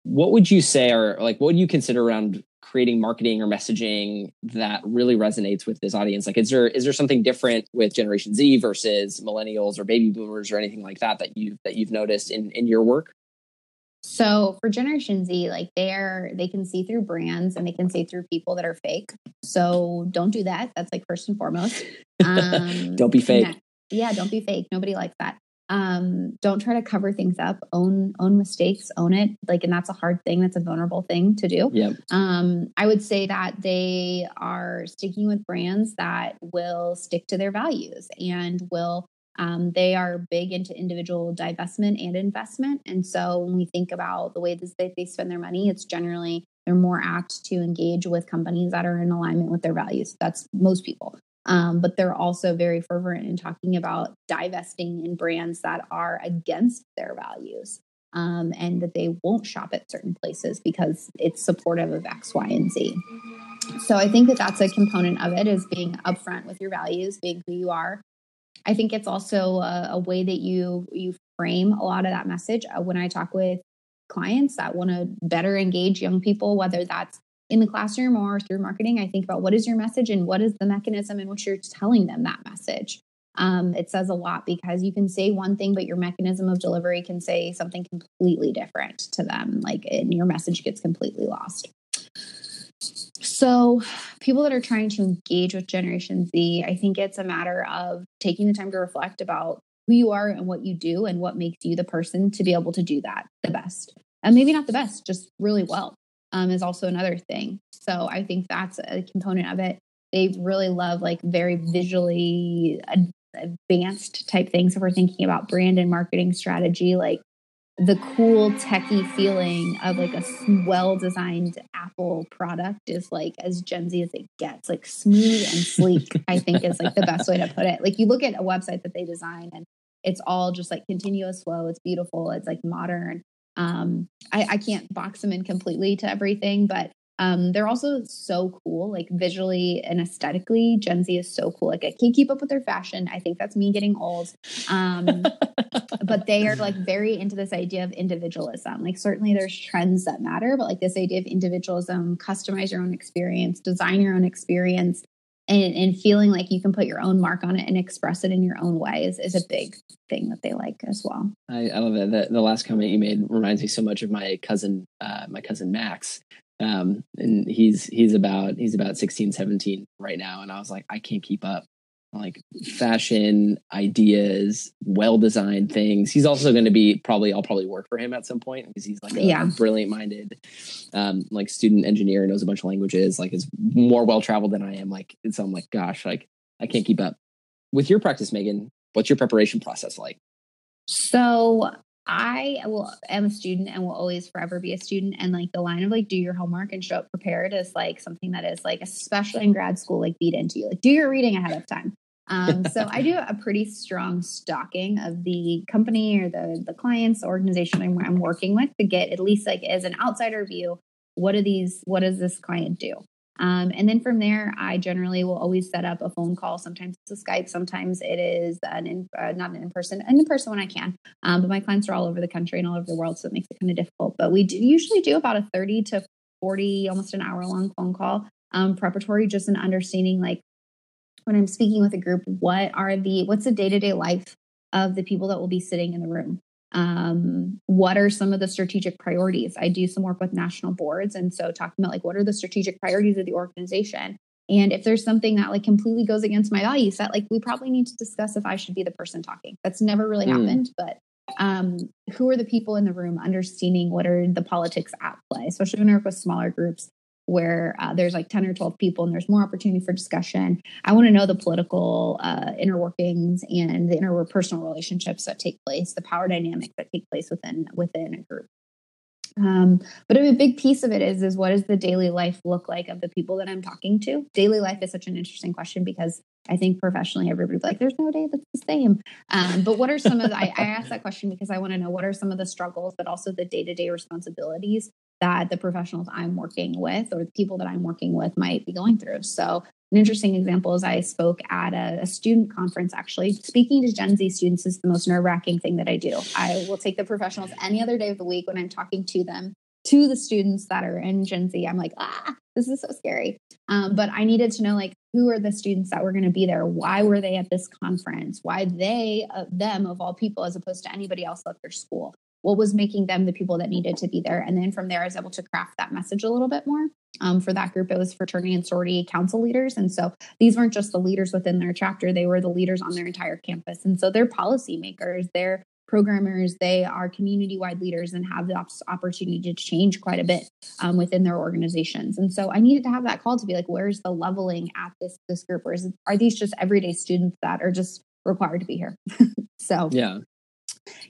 what would you say or like what would you consider around creating marketing or messaging that really resonates with this audience? Like is there is there something different with generation z versus millennials or baby boomers or anything like that that you that you've noticed in in your work? So for generation z like they're they can see through brands and they can see through people that are fake. So don't do that. That's like first and foremost. Um, <laughs> don't be fake. yeah don't be fake. Nobody likes that um, don't try to cover things up. Own own mistakes own it. Like and that's a hard thing. That's a vulnerable thing to do. Yep. um, i would say that they are sticking with brands that will stick to their values and will um, they are big into individual divestment and investment. And so when we think about the way that they spend their money it's generally they're more apt to engage with companies that are in alignment with their values. That's most people um, but they're also very fervent in talking about divesting in brands that are against their values um, and that they won't shop at certain places because it's supportive of X, Y, and Z. So I think that that's a component of it is being upfront with your values, being who you are. I think it's also a, a way that you you frame a lot of that message. Uh, when I talk with clients that want to better engage young people, whether that's in the classroom or through marketing, I think about what is your message and what is the mechanism in which you're telling them that message. Um, it says a lot because you can say one thing, but your mechanism of delivery can say something completely different to them. Like, and your message gets completely lost. So, people that are trying to engage with Generation Z, I think it's a matter of taking the time to reflect about who you are and what you do and what makes you the person to be able to do that the best. And maybe not the best, just really well um, is also another thing. So I think that's a component of it. They really love like very visually advanced type things. If we're thinking about brand and marketing strategy, like the cool techie feeling of like a well designed Apple product is like as Gen Z as it gets, like smooth and sleek, I think is like the best way to put it. Like you look at a website that they design and it's all just like continuous flow. It's beautiful. It's like modern. Um, I, I can't box them in completely to everything, but um, they're also so cool, like visually and aesthetically. Gen Z is so cool. Like I can't keep up with their fashion. I think that's me getting old. Um, <laughs> but they are like very into this idea of individualism. Like certainly there's trends that matter, but like this idea of individualism, customize your own experience, design your own experience, and, and feeling like you can put your own mark on it and express it in your own way is, is a big thing that they like as well. I, I love it. The, the, last comment you made reminds me so much of my cousin, uh, my cousin Max, um, and he's he's about he's about 16 17 right now and i was like i can't keep up like fashion ideas well designed things. He's also going to be probably i'll probably work for him at some point because he's like a, yeah. brilliant minded um, like student engineer knows a bunch of languages like is more well traveled than i am like so i'm like gosh like i can't keep up. With your practice Meghan what's your preparation process like? So I will am a student and will always forever be a student. And like the line of like do your homework and show up prepared is like something that is like especially in grad school like beat into you. Like do your reading ahead of time. Um, so I do a pretty strong stalking of the company or the the clients, organization I'm, I'm working with to get at least like as an outsider view. What do these? What does this client do? Um, and then from there, I generally will always set up a phone call. Sometimes it's a Skype, sometimes it is an in, uh, not an in person, an in person when I can. Um, but my clients are all over the country and all over the world, so it makes it kind of difficult. But we do usually do about a 30 to 40, almost an hour long phone call um, preparatory, just an understanding like when I'm speaking with a group, what are the, what's the day to day life of the people that will be sitting in the room? Um, what are some of the strategic priorities? I do some work with national boards and so talking about like what are the strategic priorities of the organization? And if there's something that like completely goes against my value set like we probably need to discuss if i should be the person talking. That's never really mm. happened but um, who are the people in the room understanding what are the politics at play especially when i work with smaller groups where uh, there's like 10 or 12 people and there's more opportunity for discussion. I want to know the political uh, inner workings and the interpersonal relationships that take place, the power dynamics that take place within within a group. Um, but a big piece of it is is what does the daily life look like of the people that I'm talking to? Daily life is such an interesting question because I think professionally everybody's like, there's no day that's the same. Um, but what are some of the, I, I ask that question because I want to know what are some of the struggles, but also the day to day responsibilities that the professionals I'm working with or the people that I'm working with might be going through. So, an interesting example is I spoke at a, a student conference actually. Speaking to Gen Z students is the most nerve wracking thing that I do. I will take the professionals any other day of the week when I'm talking to them to the students that are in Gen Z. I'm like, ah, this is so scary. Um, but I needed to know like who are the students that were going to be there? Why were they at this conference? Why they, uh, them of all people, as opposed to anybody else at their school? What was making them the people that needed to be there. And then from there, I was able to craft that message a little bit more. Um, for that group, it was fraternity and sorority council leaders. And so these weren't just the leaders within their chapter, they were the leaders on their entire campus. And so they're policymakers, they're programmers, they are community wide leaders and have the opportunity to change quite a bit um, within their organizations. And so I needed to have that call to be like, where's the leveling at this, this group? Or is are these just everyday students that are just required to be here? <laughs> so, yeah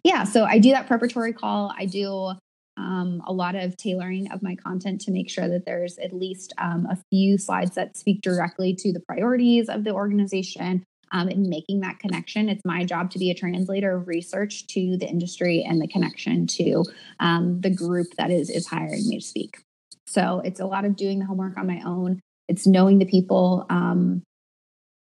yeah, so I do that preparatory call. I do um, a lot of tailoring of my content to make sure that there's at least um, a few slides that speak directly to the priorities of the organization um, and making that connection. It's my job to be a translator of research to the industry and the connection to um, the group that is is hiring me to speak. So it's a lot of doing the homework on my own. It's knowing the people um,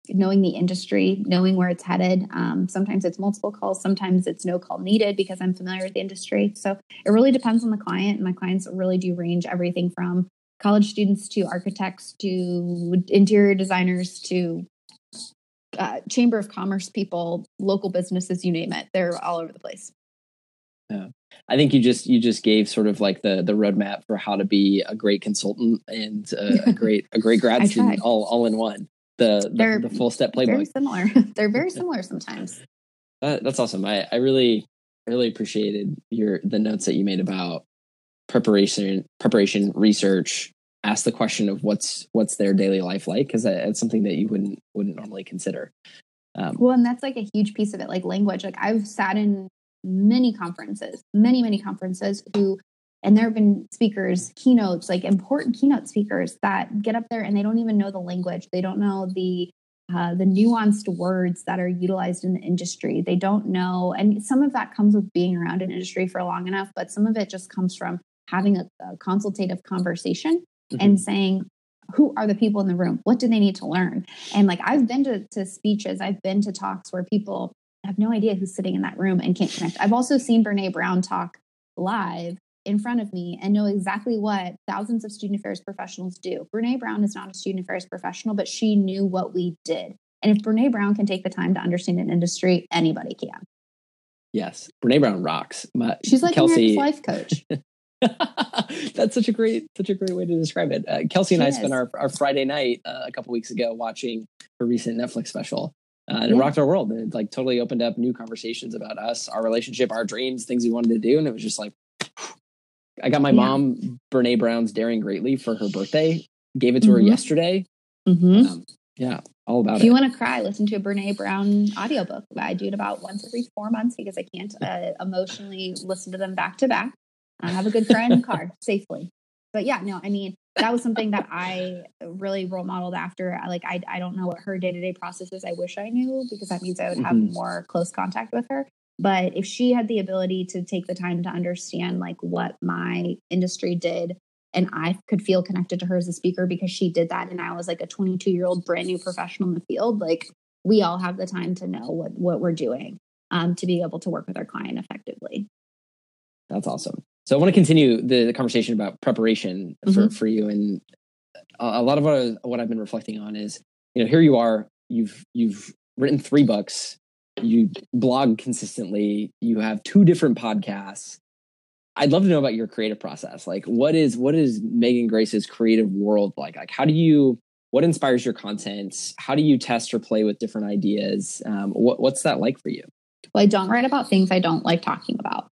knowing the industry, knowing where it's headed. Um, sometimes it's multiple calls, sometimes it's no call needed because I'm familiar with the industry. So it really depends on the client. My clients really do range everything from college students to architects to interior designers to uh, chamber of commerce people, local businesses, you name it. They're all over the place. Yeah. I think you just you just gave sort of like the the roadmap for how to be a great consultant and a, a <laughs> great a great grad student all all in one the the, the full step playbook. Very similar. <laughs> They're very similar sometimes. That, that's awesome. I, I really really appreciated your the notes that you made about preparation preparation research ask the question of what's what's their daily life like because it's something that you wouldn't wouldn't normally consider um, well and that's like a huge piece of it like language like i've sat in many conferences, many, many conferences who, and there have been speakers, keynotes, like important keynote speakers that get up there and they don't even know the language. They don't know the uh, the nuanced words that are utilized in the industry. They don't know, and some of that comes with being around an industry for long enough, but some of it just comes from having a, a consultative conversation mm-hmm. and saying, who are the people in the room? What do they need to learn? And like I've been to, to speeches, I've been to talks where people have no idea who's sitting in that room and can't connect. I've also seen Brene Brown talk live in front of me and know exactly what thousands of student affairs professionals do. Brene Brown is not a student affairs professional, but she knew what we did. And if Brene Brown can take the time to understand an industry, anybody can. Yes, Brene Brown rocks. My, She's like Kelsey, life coach. <laughs> That's such a great, such a great way to describe it. Uh, Kelsey and she I is. spent our, our Friday night uh, a couple weeks ago watching her recent Netflix special. Uh, and yeah. it rocked our world. And it like totally opened up new conversations about us, our relationship, our dreams, things we wanted to do. And it was just like, I got my yeah. mom Brene Brown's Daring Greatly for her birthday. Gave it to mm-hmm. her yesterday. Mm-hmm. Um, yeah, all about if it. If you want to cry, listen to a Brene Brown audiobook. I do it about once every four months because I can't uh, emotionally listen to them back to back. I have a good friend car <laughs> safely. But yeah, no, I mean, that was something that I really role modeled after. Like, I, I don't know what her day to day process is. I wish I knew because that means I would have mm-hmm. more close contact with her. But if she had the ability to take the time to understand like what my industry did and I could feel connected to her as a speaker because she did that and I was like a 22 year old brand new professional in the field, like we all have the time to know what what we're doing um, to be able to work with our client effectively. That's awesome. So I want to continue the, the conversation about preparation for, mm-hmm. for you. And a, lot of what, what I've been reflecting on is, you know, here you are, you've, you've written three books, you blog consistently, you have two different podcasts. I'd love to know about your creative process. Like what is, what is Meghan Grace's creative world like? Like how do you, what inspires your content? How do you test or play with different ideas? Um, what, what's that like for you? Well, I don't write about things I don't like talking about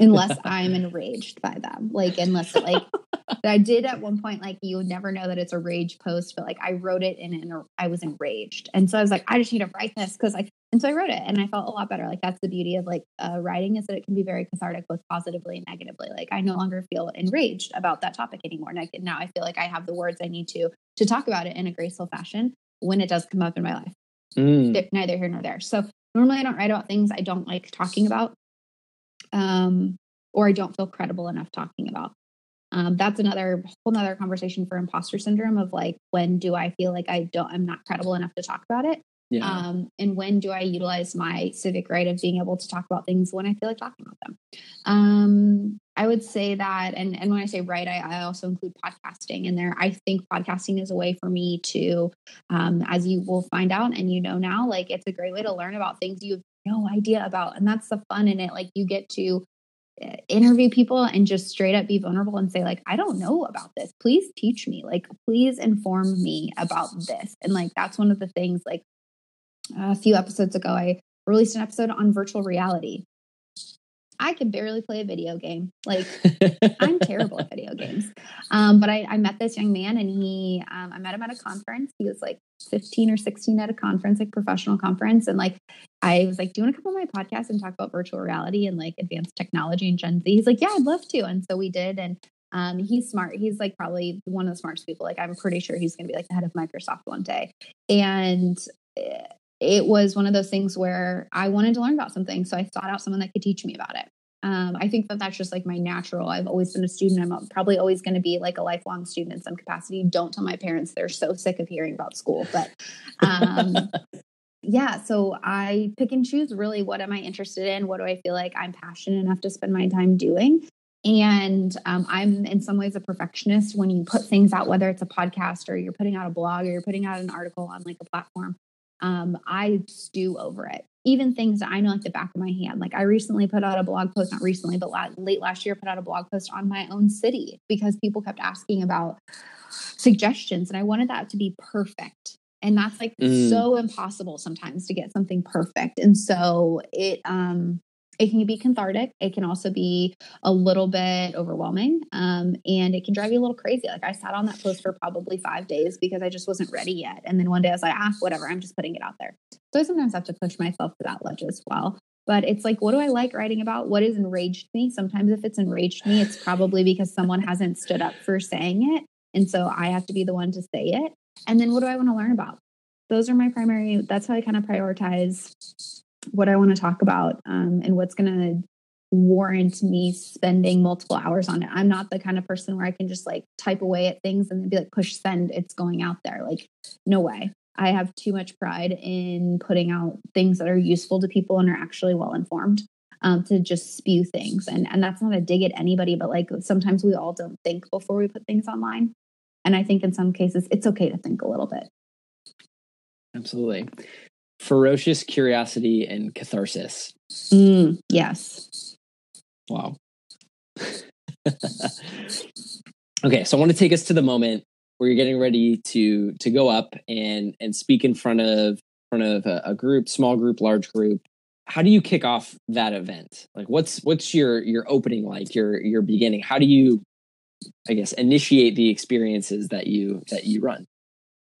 unless <laughs> I'm enraged by them. Like, unless like <laughs> I did at one point, like you would never know that it's a rage post, but like I wrote it in and I was enraged. And so I was like, I just need to write this because like, and so I wrote it and I felt a lot better. Like that's the beauty of like uh, writing is that it can be very cathartic, both positively and negatively. Like I no longer feel enraged about that topic anymore. And I, now I feel like I have the words I need to, to talk about it in a graceful fashion when it does come up in my life. Mm. Neither here nor there. So normally I don't write about things I don't like talking about um, or I don't feel credible enough talking about. Um, that's another whole nother conversation for imposter syndrome of like when do I feel like I don't I'm not credible enough to talk about it. Yeah. Um, and when do I utilize my civic right of being able to talk about things when I feel like talking about them? Um, I would say that, and and when I say right, I, I, also include podcasting in there. I think podcasting is a way for me to, um, as you will find out, and you know now, like it's a great way to learn about things you no idea about, and that's the fun in it. Like you get to uh, interview people and just straight up be vulnerable and say like i don't know about this. Please teach me. Like please inform me about this. And like that's one of the things like a few episodes ago i released an episode on virtual reality I can barely play a video game. Like <laughs> I'm terrible at video games. Um, but I, I, met this young man and he, um, I met him at a conference. He was like 15 or 16 at a conference, like professional conference. And like, I was like, do you want to come on my podcast and talk about virtual reality and like advanced technology and Gen Z? He's like, yeah, I'd love to. And so we did. And um, he's smart. He's like probably one of the smartest people. Like I'm pretty sure he's going to be like the head of Microsoft one day. And eh, it was one of those things where I wanted to learn about something. So I sought out someone that could teach me about it. Um, I think that that's just like my natural. I've always been a student. I'm probably always going to be like a lifelong student in some capacity. Don't tell my parents; they're so sick of hearing about school. But um, <laughs> yeah, so I pick and choose really what am I interested in? What do I feel like I'm passionate enough to spend my time doing? And um, I'm in some ways a perfectionist when you put things out, whether it's a podcast or you're putting out a blog or you're putting out an article on like a platform um, I stew over it. Even things that I know like the back of my hand. Like I recently put out a blog post, not recently, but la- late last year, put out a blog post on my own city because people kept asking about suggestions, and I wanted that to be perfect. And that's like mm. so impossible sometimes to get something perfect. And so it um it can be cathartic. It can also be a little bit overwhelming. Um, and it can drive you a little crazy. Like I sat on that post for probably five days because I just wasn't ready yet. And then one day I was like, ah, whatever, I'm just putting it out there. So I sometimes have to push myself to that ledge as well. but it's like, what do I like writing about? What has enraged me? Sometimes if it's enraged me, it's probably because someone hasn't stood up for saying it. And so I have to be the one to say it. And then what do I want to learn about? Those are my primary, that's how I kind of prioritize what I want to talk about um, and what's going to warrant me spending multiple hours on it. I'm not the kind of person where I can just like type away at things and then be like, push send, it's going out there. Like, no way. I have too much pride in putting out things that are useful to people and are actually well informed. Um, to just spew things and and that's not a dig at anybody but like sometimes we all don't think before we put things online and i think in some cases it's okay to think a little bit absolutely ferocious curiosity and catharsis mm, yes wow <laughs> okay so i want to take us to the moment where you're getting ready to to go up and and speak in front of front of a, a group, small group, large group. How do you kick off that event? Like, what's what's your your opening like? Your your beginning? How do you, I guess, initiate the experiences that you that you run?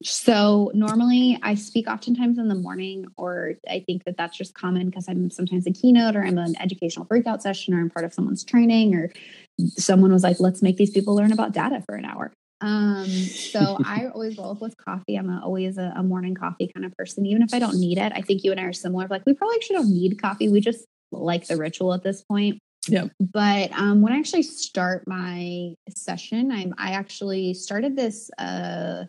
So normally I speak oftentimes in the morning, or I think that that's just common because I'm sometimes a keynote or I'm an educational breakout session or I'm part of someone's training or someone was like, let's make these people learn about data for an hour. Um, so <laughs> I always roll up with coffee. I'm a, always a, a, morning coffee kind of person, even if I don't need it. I think you and I are similar. Like we probably actually don't need coffee. We just like the ritual at this point. Yeah. But um, when I actually start my session, I'm I actually started this uh,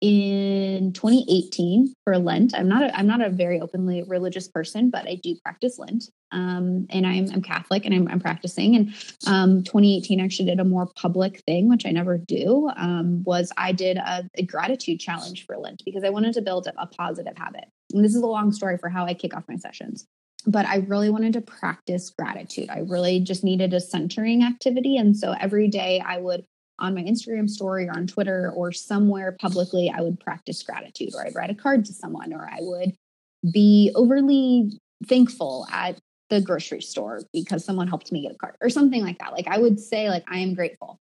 in 2018 for Lent. I'm not a, I'm not a very openly religious person, but I do practice Lent. Um, and I'm, I'm Catholic and I'm, I'm practicing. And um, 2018 actually did a more public thing, which I never do. Um, was I did a, a, gratitude challenge for Lent because I wanted to build a, a positive habit. And this is a long story for how I kick off my sessions. But I really wanted to practice gratitude. I really just needed a centering activity. And so every day I would on my Instagram story or on Twitter or somewhere publicly, I would practice gratitude or I'd write a card to someone or I would be overly thankful at the grocery store because someone helped me get a card or something like that. Like I would say, like, I am grateful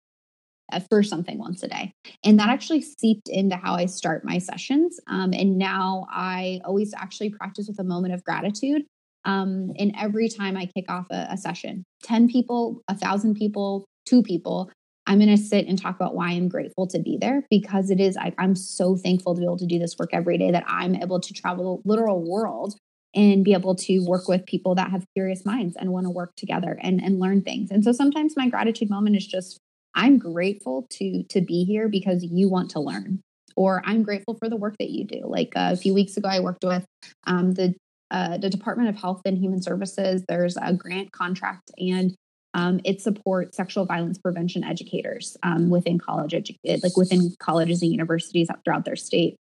for something once a day. And that actually seeped into how I start my sessions. Um, and now I always actually practice with a moment of gratitude. Um, and every time I kick off a, a session, 10 people, a thousand people, two people, I'm going to sit and talk about why I'm grateful to be there because it is, I, am so thankful to be able to do this work every day that I'm able to travel the literal world and be able to work with people that have curious minds and want to work together and, and learn things. And so sometimes my gratitude moment is just, I'm grateful to, to be here because you want to learn or I'm grateful for the work that you do. Like uh, a few weeks ago, I worked with um, the uh, the Department of Health and Human Services. There's a grant contract, and um, it supports sexual violence prevention educators um, within college, edu- like within colleges and universities throughout their state.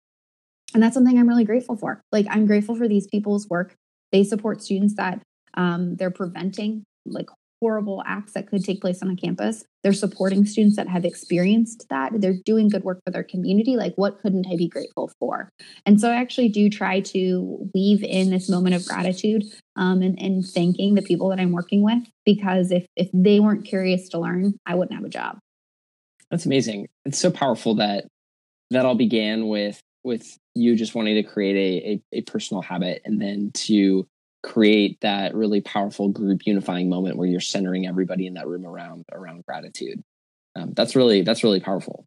And that's something I'm really grateful for. Like I'm grateful for these people's work. They support students that um, they're preventing like horrible acts that could take place on a campus. They're supporting students that have experienced that. They're doing good work for their community. Like, what couldn't I be grateful for? And so I actually do try to weave in this moment of gratitude um, and, and thanking the people that I'm working with because if, if they weren't curious to learn, I wouldn't have a job. That's amazing. It's so powerful that that all began with with you just wanting to create a, a, a personal habit and then to create that really powerful group unifying moment where you're centering everybody in that room around around gratitude. Um, that's really that's really powerful.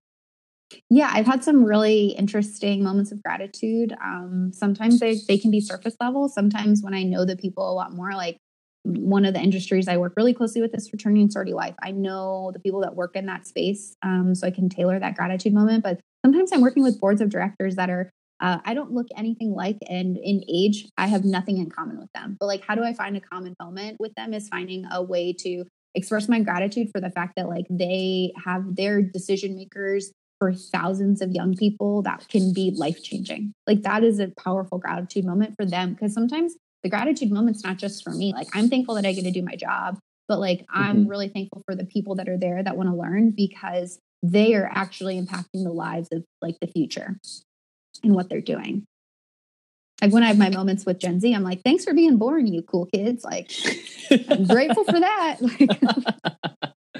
Yeah i've had some really interesting moments of gratitude. Um, sometimes they, they can be surface level. Sometimes when i know the people a lot more like one of the industries i work really closely with is fraternity and life. I know the people that work in that space um, so i can tailor that gratitude moment but sometimes i'm working with boards of directors that are uh, I don't look anything like, and in age, I have nothing in common with them. But like, how do I find a common moment with them? Is finding a way to express my gratitude for the fact that like they have their decision makers for thousands of young people that can be life changing. Like that is a powerful gratitude moment for them because sometimes the gratitude moment's not just for me. Like I'm thankful that I get to do my job, but like mm-hmm. I'm really thankful for the people that are there that want to learn because they are actually impacting the lives of like the future in what they're doing. Like when I have my moments with Gen Z, I'm like, thanks for being born, you cool kids. Like, I'm grateful for that. <laughs> Like,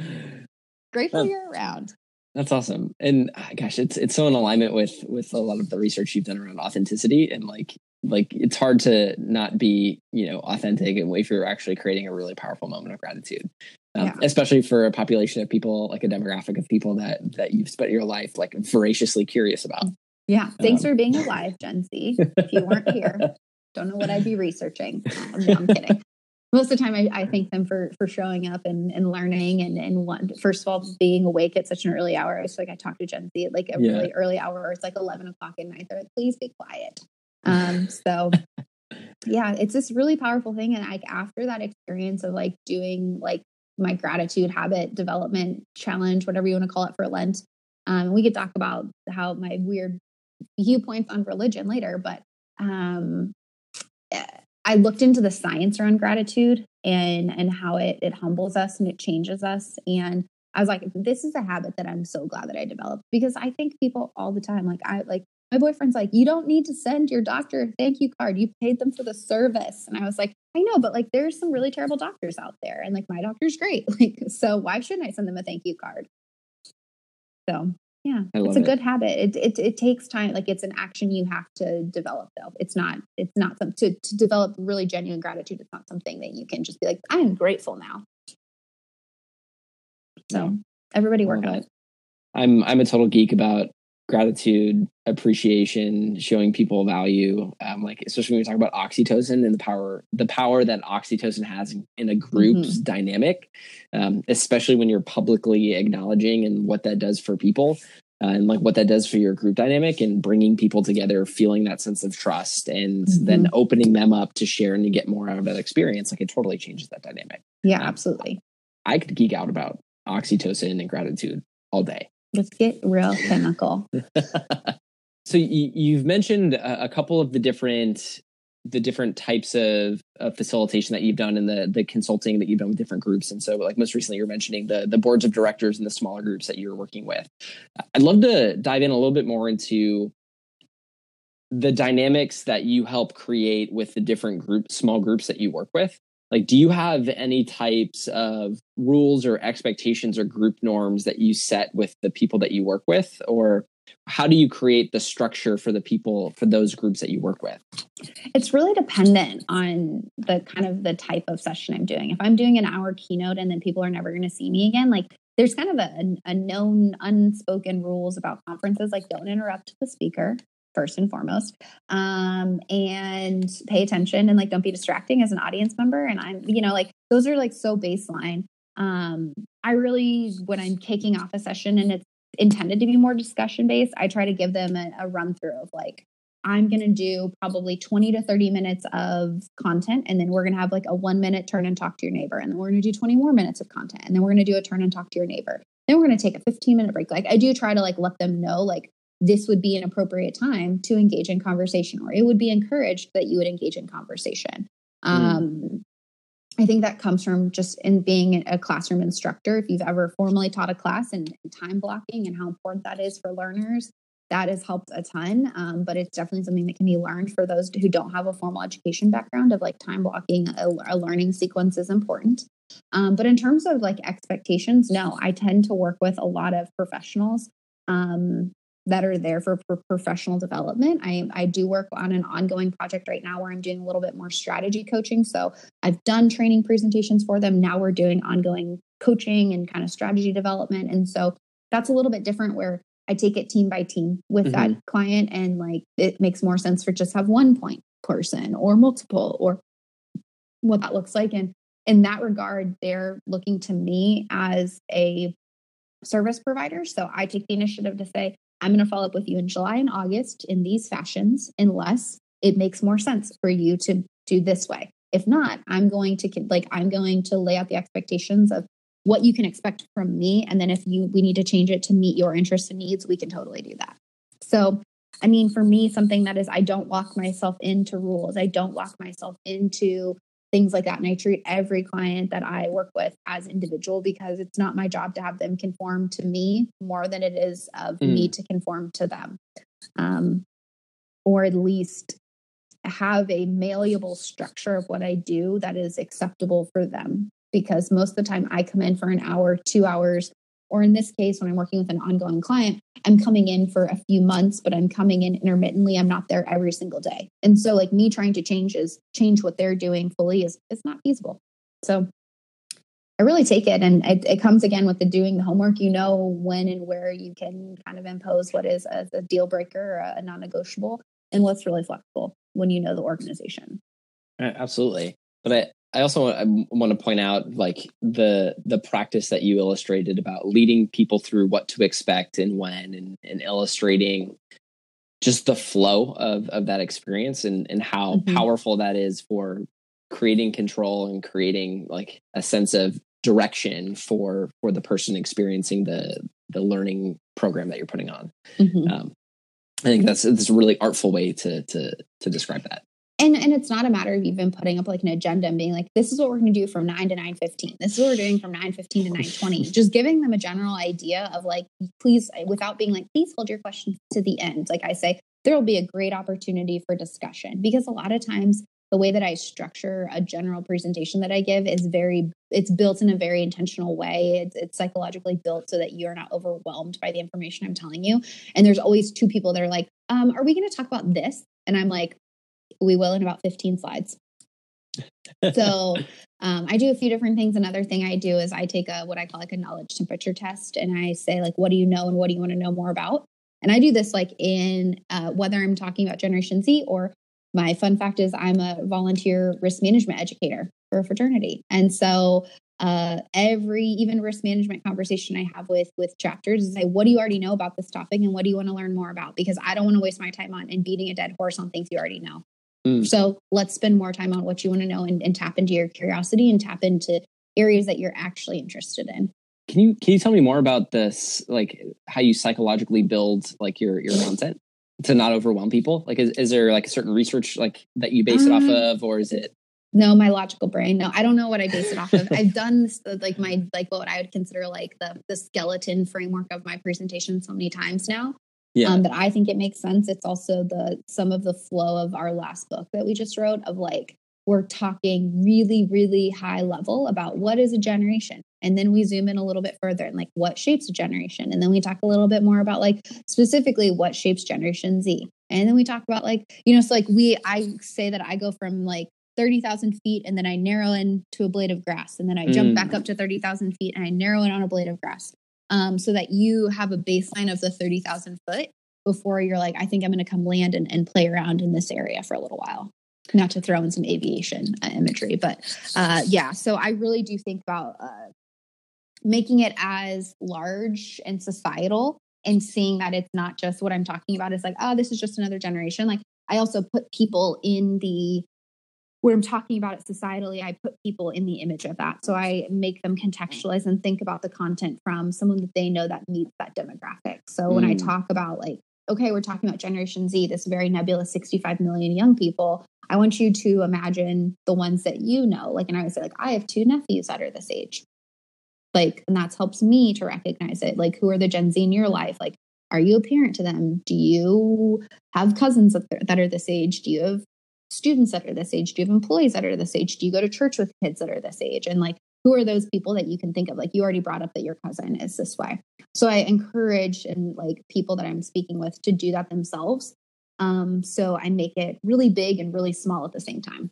<laughs> grateful that's, you're around. That's awesome. And uh, gosh, it's it's so in alignment with with a lot of the research you've done around authenticity and like like it's hard to not be you know authentic and if you're actually creating a really powerful moment of gratitude um, yeah. especially for a population of people like a demographic of people that that you've spent your life like voraciously curious about yeah thanks um, for being <laughs> alive gen z if you weren't here don't know what i'd be researching um, no, i'm kidding most of the time I, I, thank them for for showing up and, and learning and and one, first of all being awake at such an early hour. It's like I talk to Gen Z at like a yeah. really early hour. It's like eleven o'clock at night. They're like, please be quiet. Um, so <laughs> yeah, it's this really powerful thing. And like after that experience of like doing like my gratitude habit development challenge, whatever you want to call it for Lent, um, we could talk about how my weird viewpoints on religion later, but um, I looked into the science around gratitude and and how it it humbles us and it changes us. And I was like, this is a habit that I'm so glad that I developed because I think people all the time, like I like my boyfriend's like, you don't need to send your doctor a thank you card. You paid them for the service. And I was like, I know, but like there's some really terrible doctors out there. And like my doctor's great. <laughs> Like, so why shouldn't I send them a thank you card? So yeah, it's a good habit. It, it it takes time. Like it's an action you have to develop though. It's not it's not some to, to develop really genuine gratitude. It's not something that you can just be like, I am grateful now. So everybody work on it. I'm I'm a total geek about gratitude, appreciation, showing people value. Um, like especially when we talk about oxytocin and the power, the power that oxytocin has in, a group's mm-hmm. dynamic, um, especially when you're publicly acknowledging and what that does for people. Uh, and like what that does for your group dynamic and bringing people together, feeling that sense of trust, and mm-hmm. then opening them up to share and to get more out of that experience, like it totally changes that dynamic. Yeah, um, absolutely. I could geek out about oxytocin and gratitude all day. Let's get real chemical. <laughs> so you, have mentioned a, couple of the different the different types of, of, facilitation that you've done and the the consulting that you've done with different groups. And so, like most recently, you're mentioning the the boards of directors and the smaller groups that you're working with. I'd love to dive in a little bit more into the dynamics that you help create with the different group small groups that you work with like do you have any types of rules or expectations or group norms that you set with the people that you work with? Or how do you create the structure for the people for those groups that you work with? It's really dependent on the kind of the type of session i'm doing. If i'm doing an hour keynote and then people are never going to see me again like there's kind of a, a known unspoken rules about conferences like don't interrupt the speaker first and foremost. Um, and pay attention and like don't be distracting as an audience member. And i'm you know like those are like so baseline. Um, i really when i'm kicking off a session and it's intended to be more discussion based i try to give them a, a run through of like i'm going to do probably 20 to 30 minutes of content and then we're going to have like a one minute turn and talk to your neighbor and then we're going to do 20 more minutes of content and then we're going to do a turn and talk to your neighbor. Then we're going to take a 15 minute break. Like i do try to like let them know like this would be an appropriate time to engage in conversation, or it would be encouraged that you would engage in conversation. Mm. Um, I think that comes from just in being a classroom instructor. If you've ever formally taught a class and, time blocking and how important that is for learners, that has helped a ton. Um, but it's definitely something that can be learned for those who don't have a formal education background of like time blocking a, a learning sequence is important. Um, but in terms of like expectations, no, I tend to work with a lot of professionals um, that are there for, for professional development. I, I do work on an ongoing project right now where I'm doing a little bit more strategy coaching. So I've done training presentations for them. Now we're doing ongoing coaching and kind of strategy development. And so that's a little bit different where I take it team by team with mm-hmm. that client and like it makes more sense for just have one point person or multiple or what that looks like. And in that regard, they're looking to me as a service provider. So I take the initiative to say, I'm going to follow up with you in July and August in these fashions, unless it makes more sense for you to do this way. If not, I'm going to like I'm going to lay out the expectations of what you can expect from me, and then if you we need to change it to meet your interests and needs, we can totally do that. So, I mean, for me, something that is I don't lock myself into rules. I don't lock myself into things like that. And I treat every client that I work with as individual because it's not my job to have them conform to me more than it is of mm. me to conform to them. Um, or at least have a malleable structure of what I do that is acceptable for them. Because most of the time I come in for an hour, two hours, Or in this case, when I'm working with an ongoing client, I'm coming in for a few months, but I'm coming in intermittently. I'm not there every single day. And so like me trying to change is change what they're doing fully is is not feasible. So I really take it and it, it, comes again with the doing the homework. You know when and where you can kind of impose what is a, a deal breaker a, a non-negotiable and what's really flexible when you know the organization. Absolutely. But I, I also I want to point out like the the practice that you illustrated about leading people through what to expect and when and, and illustrating just the flow of of that experience and and how mm-hmm. powerful that is for creating control and creating like a sense of direction for for the person experiencing the the learning program that you're putting on. Mm-hmm. Um, I think that's a really artful way to to to describe that and and it's not a matter of even putting up like an agenda and being like this is what we're going to do from 9 to 9.15 this is what we're doing from 9.15 to 9.20 just giving them a general idea of like please without being like please hold your questions to the end. Like i say there will be a great opportunity for discussion because a lot of times the way that i structure a general presentation that i give is very it's built in a very intentional way. It's, it's psychologically built so that you're not overwhelmed by the information i'm telling you. And there's always two people that are like um, are we going to talk about this? And i'm like we will in about 15 slides. so <laughs> um, I do a few different things. Another thing I do is I take a what I call like a knowledge temperature test, and I say like, what do you know and what do you want to know more about? And I do this like in uh, whether I'm talking about Generation Z or my fun fact is I'm a volunteer risk management educator for a fraternity, and so uh, every even risk management conversation I have with with chapters is say, what do you already know about this topic and what do you want to learn more about? Because I don't want to waste my time on and beating a dead horse on things you already know. Mm. So let's spend more time on what you want to know and, and tap into your curiosity and tap into areas that you're actually interested in. Can you can you tell me more about this, like how you psychologically build like your your content to not overwhelm people? Like, is, is there like a certain research like that you base it off uh, of, or is it? No, my logical brain. No, I don't know what I base it off of. I've <laughs> done this, like my like what I would consider like the the skeleton framework of my presentation so many times now yeah. um, that I think it makes sense. It's also the some of the flow of our last book that we just wrote of like we're talking really, really high level about what is a generation. And then we zoom in a little bit further and like what shapes a generation. And then we talk a little bit more about like specifically what shapes Generation Z. And then we talk about like, you know, so like we, I say that I go from like 30,000 feet and then I narrow in to a blade of grass. And then I jump mm. back up to 30,000 feet and I narrow in on a blade of grass um, so that you have a baseline of the 30,000 foot before you're like, I think I'm going to come land and, and, play around in this area for a little while. Not to throw in some aviation uh, imagery, but uh, yeah. So I really do think about uh, making it as large and societal and seeing that it's not just what I'm talking about is like, oh, this is just another generation. Like I also put people in the when I'm talking about it societally, I put people in the image of that. So I make them contextualize and think about the content from someone that they know that meets that demographic. So mm. when I mm. talk about like, okay, we're talking about Generation Z, this very nebulous 65 million young people. I want you to imagine the ones that you know. Like, and I would say, like, I have two nephews that are this age. Like, and that helps me to recognize it. Like, who are the Gen Z in your life? Like, are you a parent to them? Do you have cousins that are this age? Do you have students that are this age? Do you have employees that are this age? Do you go to church with kids that are this age? And like, who are those people that you can think of? Like, you already brought up that your cousin is this way. So I encourage and like people that I'm speaking with to do that themselves. Um, so I make it really big and really small at the same time.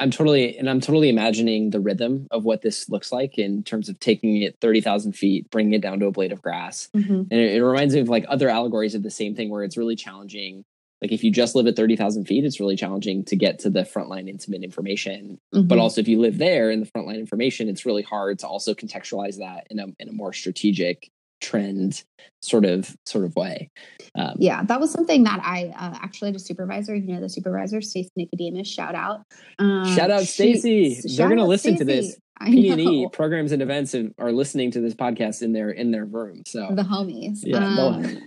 I'm totally, and I'm totally imagining the rhythm of what this looks like in terms of taking it 30,000 feet, bringing it down to a blade of grass. Mm-hmm. And it, it, reminds me of like other allegories of the same thing where it's really challenging like if you just live at 30,000 feet, it's really challenging to get to the frontline intimate information. Mm-hmm. But also if you live there in the frontline information, it's really hard to also contextualize that in a, in a more strategic trend sort of sort of way. Um, yeah, that was something that I uh, actually had a supervisor, you know, the supervisor, Stacey Nicodemus, shout out. Um, shout out Stacey. They're going to listen Stacey. to this. P&E programs and events are listening to this podcast in their in their room. So the homies. Yeah, um,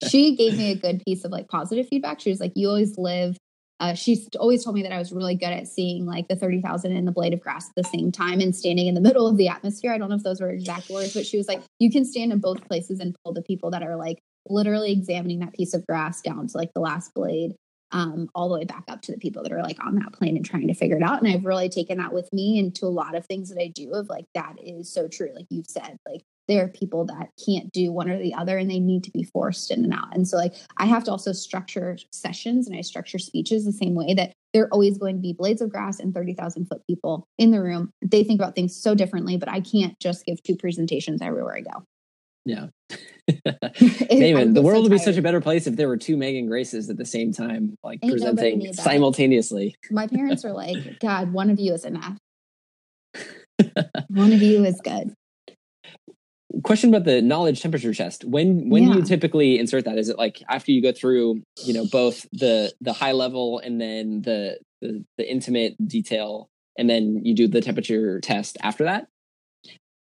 <laughs> she gave me a good piece of like positive feedback. She was like, "You always live." Uh, she's always told me that I was really good at seeing like the thirty thousand and the blade of grass at the same time and standing in the middle of the atmosphere. I don't know if those were exact words, but she was like, "You can stand in both places and pull the people that are like literally examining that piece of grass down to like the last blade." Um, all the way back up to the people that are like on that plane and trying to figure it out. And I've really taken that with me into a lot of things that I do of like, that is so true. Like you've said, like there are people that can't do one or the other and they need to be forced in and out. And so like I have to also structure sessions and I structure speeches the same way that they're always going to be blades of grass and 30,000 foot people in the room. They think about things so differently, but I can't just give two presentations everywhere I go. Yeah. <laughs> <laughs> Meghan, the world so would be such a better place if there were two Meghan Graces at the same time, like Ain't presenting simultaneously. My parents were like, <laughs> God, one of you is enough. one of you is good question about the knowledge temperature test when when yeah. do you typically insert that is it like after you go through you know both the the high level and then the the, the intimate detail and then you do the temperature test after that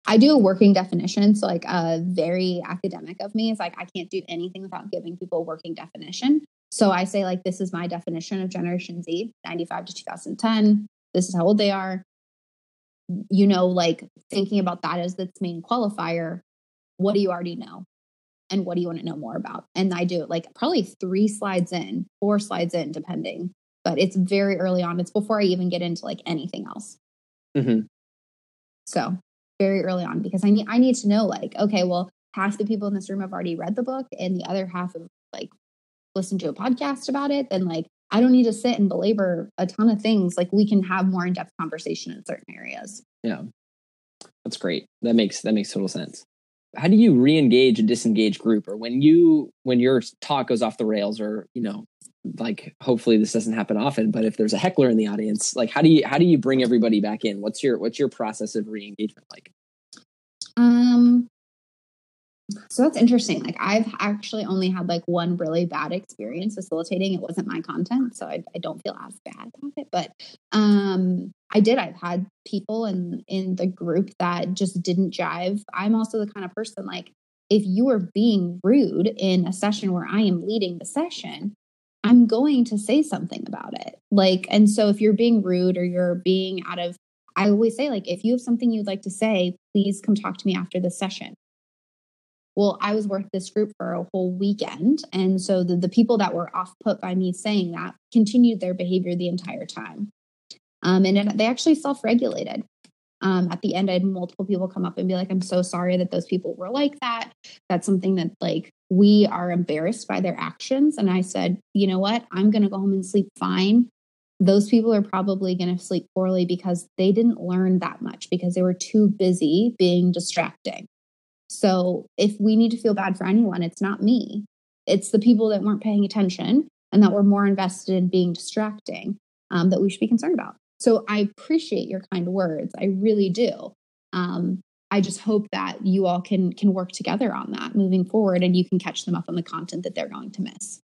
I do a working definition. So, like, uh, very academic of me is like, I can't do anything without giving people a working definition. So, I say, like, this is my definition of Generation Z, 95 to 2010. This is how old they are you know, like thinking about that as its main qualifier, what do you already know? And what do you want to know more about? And I do it like probably three slides in, four slides in, depending. But it's very early on. It's before I even get into like anything else. Mm-hmm. So very early on because I need I need to know like okay, well half the people in this room have already read the book and the other half have like listened to a podcast about it. Then like I don't need to sit and belabor a ton of things. Like we can have more in depth conversation in certain areas. Yeah, that's great. That makes that makes total sense. How do you re-engage a disengaged group, or when you when your talk goes off the rails, or you know, like hopefully this doesn't happen often, but if there's a heckler in the audience, like how do you how do you bring everybody back in? What's your what's your process of re-engagement like? Um, so that's interesting. Like I've actually only had like one really bad experience facilitating. It wasn't my content, so I, I don't feel as bad about it. But um, I did. I've had people in in the group that just didn't jive. I'm also the kind of person like if you are being rude in a session where I am leading the session, I'm going to say something about it. Like, and so if you're being rude or you're being out of, I always say like if you have something you'd like to say, please come talk to me after the session well, I was with this group for a whole weekend. And so the, the people that were off put by me saying that continued their behavior the entire time. Um, and it, they actually self regulated. Um, at the end, I had multiple people come up and be like, I'm so sorry that those people were like that. That's something that, like, we are embarrassed by their actions. And I said, you know what? I'm going to go home and sleep fine. Those people are probably going to sleep poorly because they didn't learn that much because they were too busy being distracting. So if we need to feel bad for anyone, it's not me. It's the people that weren't paying attention and that were more invested in being distracting um, that we should be concerned about. So I appreciate your kind words. I really do. Um, I just hope that you all can can work together on that moving forward, and you can catch them up on the content that they're going to miss.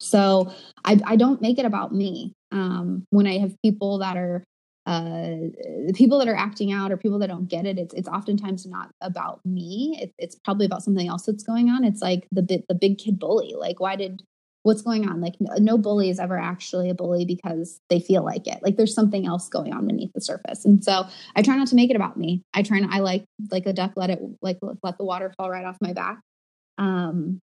So I, I don't make it about me. Um, when I have people that are uh, the people that are acting out or people that don't get it, it's it's oftentimes not about me. It, it's probably about something else that's going on. It's like the bit the big kid bully. Like, why did what's going on? Like, no, no bully is ever actually a bully because they feel like it. Like, there's something else going on beneath the surface. And so, I try not to make it about me. I try not. I like like a duck, let it like let the water fall right off my back. Um,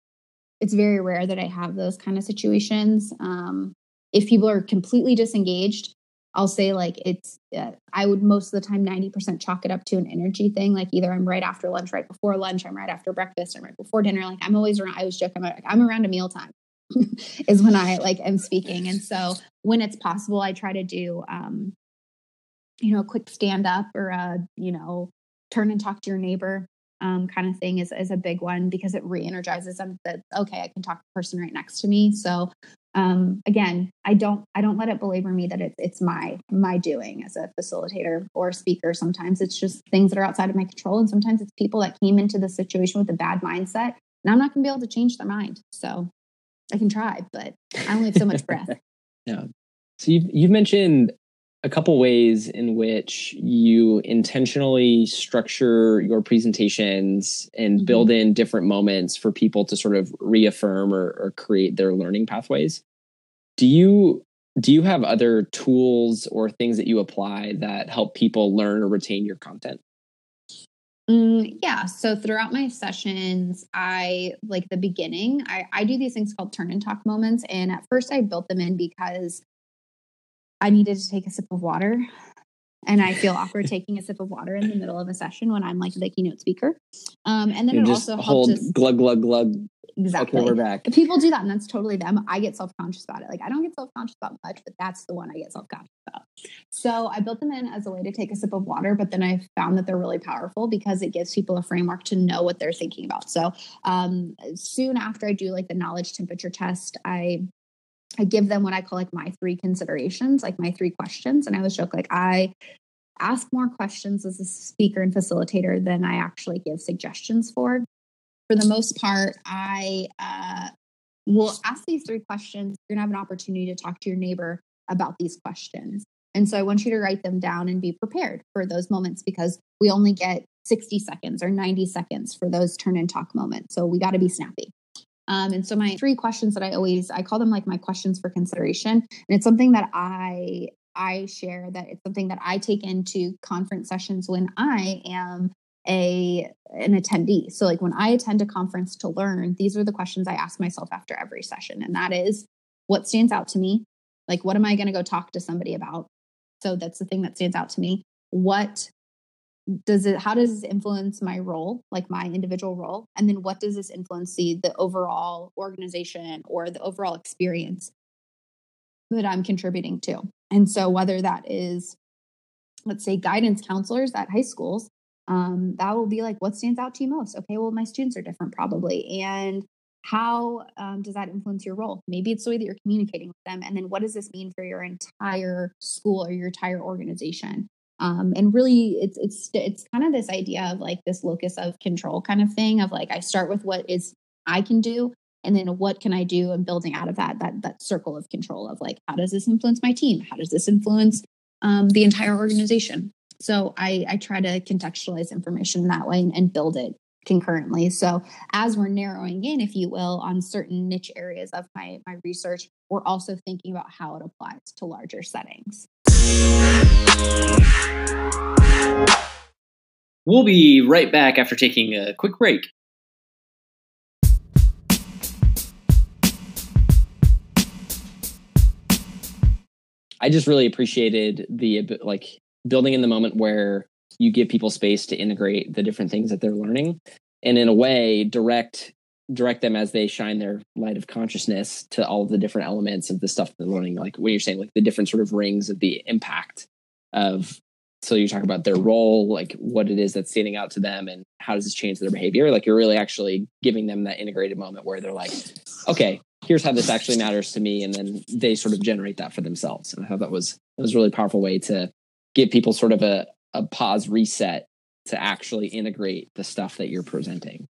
it's very rare that I have those kind of situations. Um, if people are completely disengaged, I'll say like it's, uh, I would most of the time 90% chalk it up to an energy thing. Like either I'm right after lunch, right before lunch, I'm right after breakfast, I'm right before dinner. Like I'm always around, I always joke, I'm, like, I'm around a mealtime <laughs> is when I like am speaking. And so when it's possible, I try to do, um, you know, a quick stand up or a, you know, turn and talk to your neighbor um, kind of thing is, is a big one because it re-energizes them that okay i can talk to the person right next to me so um, again i don't i don't let it belabor me that it's it's my my doing as a facilitator or speaker. Sometimes it's just things that are outside of my control and sometimes it's people that came into the situation with a bad mindset and i'm not going to be able to change their mind. So i can try but i only have so much breath. <laughs> Yeah so you've, you've mentioned a couple ways in which you intentionally structure your presentations and mm-hmm. build in different moments for people to sort of reaffirm or, or, create their learning pathways. Do you do you have other tools or things that you apply that help people learn or retain your content? Mm, yeah. So throughout my sessions i like the beginning I, I do these things called turn and talk moments and at first i built them in because I needed to take a sip of water. and I feel awkward <laughs> taking a sip of water in the middle of a session when I'm like the keynote speaker. Um, and then You it also hold helps us glug glug glug. exactly. Okay, we're back. People do that, and that's totally them. I get self conscious about it. Like I don't get self conscious about much, but that's the one I get self conscious about. So I built them in as a way to take a sip of water, but then I found that they're really powerful because it gives people a framework to know what they're thinking about. So um, soon after I do like the knowledge temperature test, I I give them what I call like my three considerations, like my three questions, and I always joke like I ask more questions as a speaker and facilitator than I actually give suggestions for for the most part, I uh, will ask these three questions. You're going to have an opportunity to talk to your neighbor about these questions. And so I want you to write them down and be prepared for those moments because we only get 60 seconds or 90 seconds for those turn and talk moments. So we got to be snappy. Um, and so my three questions that I always I call them like my questions for consideration, and it's something that I I share that it's something that I take into conference sessions when I am a an attendee. So like when I attend a conference to learn, these are the questions I ask myself after every session and that is what stands out to me? Like what am I going to go talk to somebody about? So that's the thing that stands out to me. What does it how does this influence my role, like my individual role? And then what does this influence the the overall organization or the overall experience that I'm contributing to? And so whether that is let's say guidance counselors at high schools um, that will be like what stands out to you most? Okay well my students are different probably. And how um, does that influence your role? Maybe it's the way that you're communicating with them. And then what does this mean for your entire school or your entire organization um, and really it's it's it's kind of this idea of like this locus of control kind of thing of like i start with what is i can do and then what can i do and building out of that that that circle of control of like how does this influence my team how does this influence um, the entire organization so I, I try to contextualize information that way and, and build it concurrently. So as we're narrowing in, if you will, on certain niche areas of my, my research, we're also thinking about how it applies to larger settings. We'll be right back after taking a quick break. I just really appreciated the like building in the moment where you give people space to integrate the different things that they're learning and in a way direct direct them as they shine their light of consciousness to all of the different elements of the stuff they're learning like when you're saying like the different sort of rings of the impact of so you talk about their role like what it is that's standing out to them and how does this change their behavior? Like you're really actually giving them that integrated moment where they're like okay here's how this actually matters to me and then they sort of generate that for themselves. And i thought that was that was a really powerful way to give people sort of a, a pause reset to actually integrate the stuff that you're presenting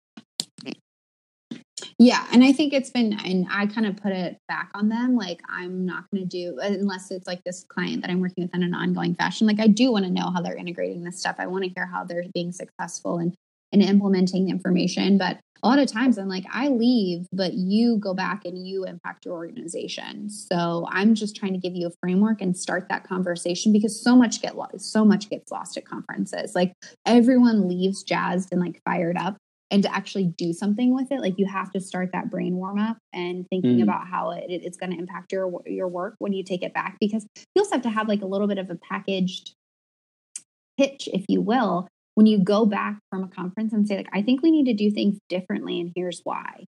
Yeah, and I think it's been, and I kind of put it back on them. Like, I'm not going to do unless it's like this client that I'm working with in an ongoing fashion. Like, I do want to know how they're integrating this stuff. I want to hear how they're being successful and and implementing the information. But a lot of times, I'm like, I leave, but you go back and you impact your organization. So I'm just trying to give you a framework and start that conversation because so much get so much gets lost at conferences. Like everyone leaves jazzed and like fired up and to actually do something with it like you have to start that brain warm up and thinking Mm. about how it, it's going to impact your your work when you take it back because you also have to have like a little bit of a packaged pitch if you will when you go back from a conference and say like i think we need to do things differently and here's why.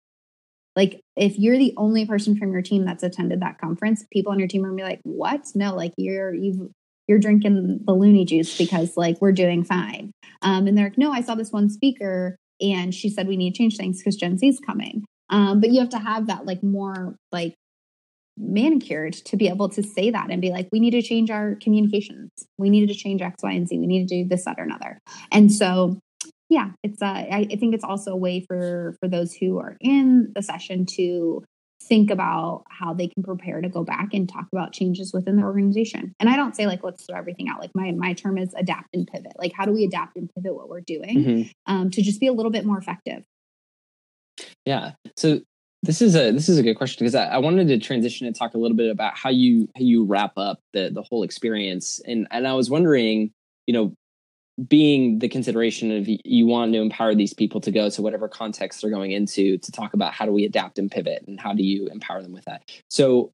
Like if you're the only person from your team that's attended that conference people on your team are gonna be like what? No like you're you've you're drinking the loony juice because like we're doing fine. Um, and they're like no i saw this one speaker and she said we need to change things because gen z is coming. Um, but you have to have that like more like manicured to be able to say that and be like we need to change our communications. We needed to change x y and z. We need to do this that or another. And so yeah it's uh, I, I think it's also a way for for those who are in the session to think about how they can prepare to go back and talk about changes within their organization. And i don't say like let's throw everything out. Like my my term is adapt and pivot. Like how do we adapt and pivot what we're doing Mhm. um, to just be a little bit more effective? Yeah. So this is a this is a good question because I, I wanted to transition and talk a little bit about how you how you wrap up the the whole experience. And and I was wondering, you know, being the consideration of you want to empower these people to go to whatever context they're going into to talk about how do we adapt and pivot and how do you empower them with that. So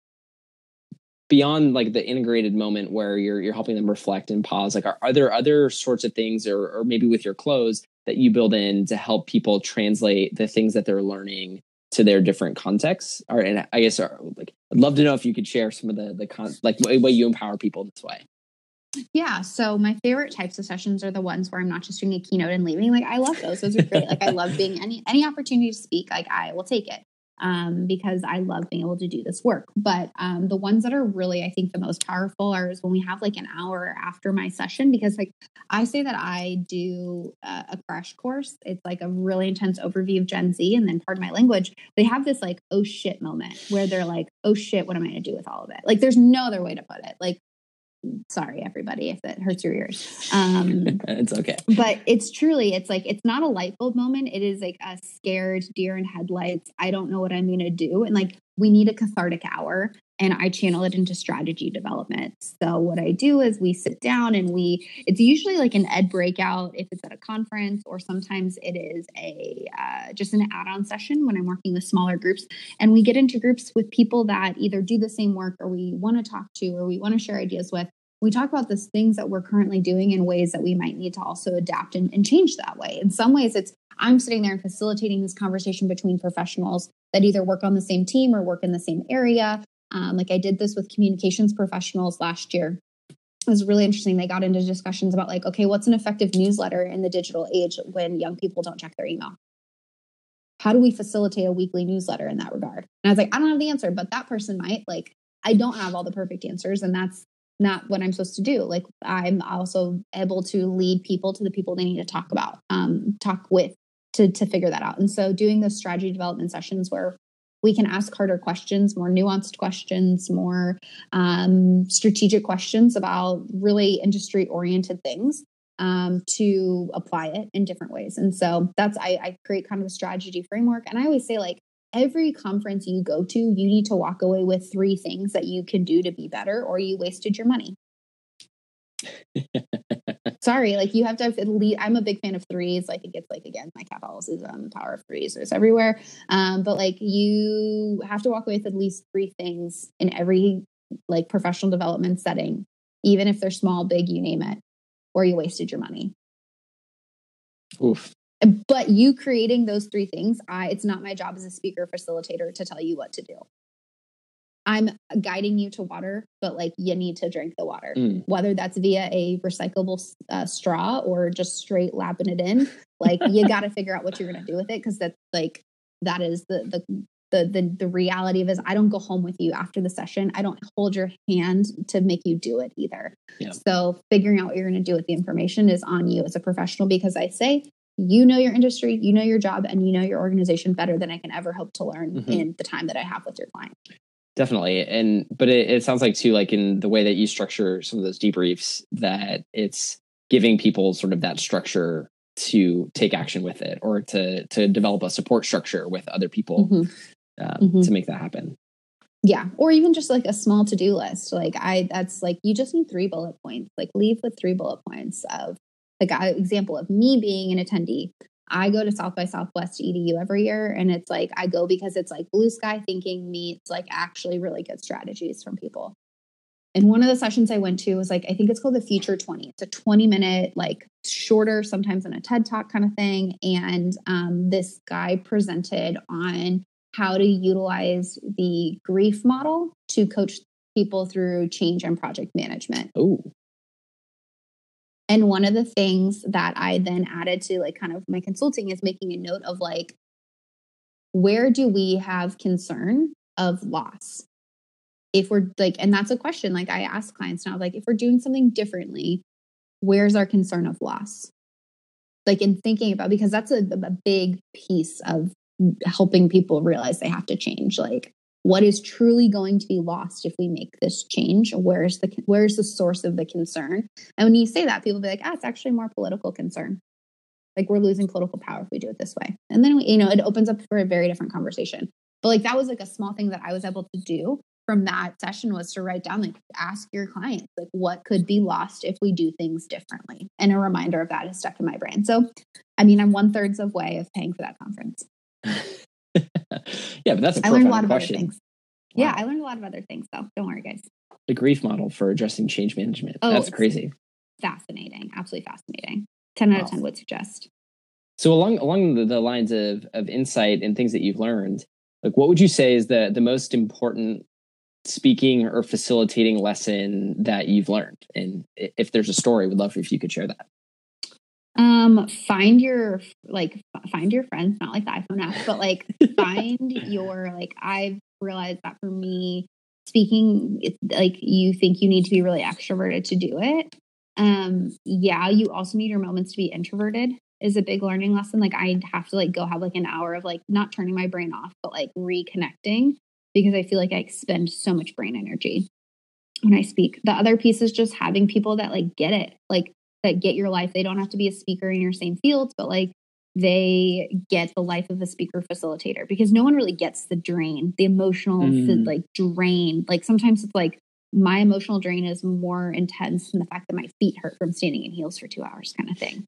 beyond like the integrated moment where you're you're helping them reflect and pause like are, are there other sorts of things or or maybe with your clothes that you build in to help people translate the things that they're learning to their different contexts or and i guess are, like i'd love to know if you could share some of the the con- like way, way you empower people this way yeah. So my favorite types of sessions are the ones where I'm not just doing a keynote and leaving. Like I love those. Those are great. like I love being any any opportunity to speak. Like I will take it um, because I love being able to do this work. But um, the ones that are really, I think, the most powerful are is when we have like an hour after my session because like I say that I do uh, a crash course. It's like a really intense overview of Gen Z, and then part of my language. They have this like oh shit moment where they're like oh shit, what am I going to do with all of it? Like there's no other way to put it. Like sorry everybody if that hurts your ears. Um <laughs> it's okay. but it's truly it's like it's not a light bulb moment. It is like a scared deer in headlights i don't know what i'm to do. And like we need a cathartic hour and I channel it into strategy development. So what I do is we sit down and we it's usually like an ed breakout if it's at a conference or sometimes it is a uh, just an add-on session when I'm working with smaller groups and we get into groups with people that either do the same work or we want to talk to or we want to share ideas with. We talk about the things that we're currently doing in ways that we might need to also adapt and, and change that way. In some ways, it's I'm sitting there and facilitating this conversation between professionals that either work on the same team or work in the same area um, like I did this with communications professionals last year. It was really interesting. They got into discussions about like, okay, what's an effective newsletter in the digital age when young people don't check their email? How do we facilitate a weekly newsletter in that regard? And I was like, I don't have the answer, but that person might. Like, I don't have all the perfect answers, and that's not what I'm supposed to do. Like, I'm also able to lead people to the people they need to talk about, um, talk with to to figure that out. And so, doing those strategy development sessions where we can ask harder questions, more nuanced questions, more um, strategic questions about really industry oriented things um, to apply it in different ways. And so that's, I, I create kind of a strategy framework. And I always say, like, every conference you go to, you need to walk away with three things that you can do to be better, or you wasted your money. <laughs> Sorry, like you have to have at least. I'm a big fan of threes. Like it gets like again, my Catholicism, power of threes is everywhere. Um, but like you have to walk away with at least three things in every like professional development setting, even if they're small, big, you name it, or you wasted your money. Oof. But you creating those three things, I it's not my job as a speaker facilitator to tell you what to do. I'm guiding you to water, but like you need to drink the water, mm. whether that's via a recyclable uh, straw or just straight lapping it in. Like you got to <laughs> figure out what you're going to do with it because that's like that is the the the the the reality of is I don't go home with you after the session. I don't hold your hand to make you do it either. Yeah. So figuring out what you're going to do with the information is on you as a professional because I say you know your industry, you know your job, and you know your organization better than I can ever hope to learn mm-hmm. in the time that I have with your client definitely. And but it, it sounds like too like in the way that you structure some of those debriefs that it's giving people sort of that structure to take action with it or to to develop a support structure with other people mm-hmm. Uh, mm-hmm. to make that happen. Yeah. Or even just like a small to-do list. Like i that's like you just need three bullet points. Like leave with three bullet points of like an example of me being an attendee I go to South by Southwest EDU every year, and it's like I go because it's like blue sky thinking meets like actually really good strategies from people. And one of the sessions I went to was like, I think it's called the Future 20. It's a 20 minute, like shorter, sometimes in a TED talk kind of thing. And um, this guy presented on how to utilize the grief model to coach people through change and project management. Oh. And one of the things that I then added to like kind of my consulting is making a note of like, where do we have concern of loss? If we're like, and that's a question like I ask clients now, like, if we're doing something differently, where's our concern of loss? Like, in thinking about, because that's a, a big piece of mm, helping people realize they have to change. Like, what is truly going to be lost if we make this change? Where's the where's the source of the concern? And when you say that people be like ah it's actually more political concern. Like we're losing political power if we do it this way. And then we, you know it opens up for a very different conversation. But like that was like a small thing that i was able to do from that session was to write down like ask your clients like what could be lost if we do things differently? And a reminder of that is stuck in my brain. So i mean i'm one thirds of way of paying for that conference <laughs> yeah, but that's a I learned a lot question. of other things. Wow. Yeah, I learned a lot of other things though. Don't worry, guys. the grief model for addressing change management. Oh, That's crazy. Fascinating. Absolutely fascinating. 10 out of 10 would suggest. So along along the, the lines of of insight and things that you've learned, like what would you say is the the most important speaking or facilitating lesson that you've learned? And if there's a story, would love if you could share that. Um, find your like find your friends, not like the iPhone app, but like find <laughs> your like I've realized that for me, speaking it's like you think you need to be really extroverted to do it. Um, yeah, you also need your moments to be introverted is a big learning lesson. Like I have to like go have like an hour of like not turning my brain off, but like reconnecting because I feel like I expend so much brain energy when I speak. The other piece is just having people that like get it. Like that get your life. They don't have to be a speaker in your same fields, but like they get the life of a speaker facilitator because no one really gets the drain, the emotional Mm. like drain. Like sometimes it's like my emotional drain is more intense than the fact that my feet hurt from standing in heels for two hours, kind of thing.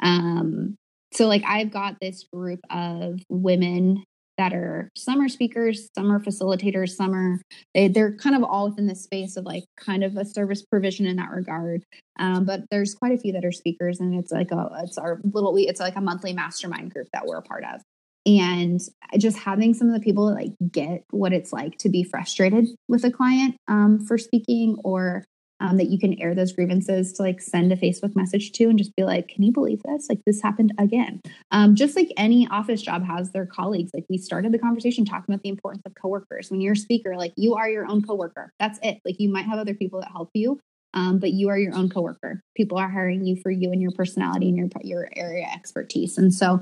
Um, so like I've got this group of women that are some are speakers, some are facilitators, some are they they're kind of all within the space of like kind of a service provision in that regard. Um, but there's quite a few that are speakers, and it's like a it's our little we it's like a monthly mastermind group that we're a part of. And just having some of the people like get what it's like to be frustrated with a client um, for speaking, or um, that you can air those grievances to like send a Facebook message to and just be like, "Can you believe this? Like this happened again." Um, just like any office job has their colleagues. Like we started the conversation talking about the importance of coworkers. When you're a speaker, like you are your own coworker. That's it. Like you might have other people that help you, um, but you are your own coworker. People are hiring you for you and your personality and your your area expertise. And so,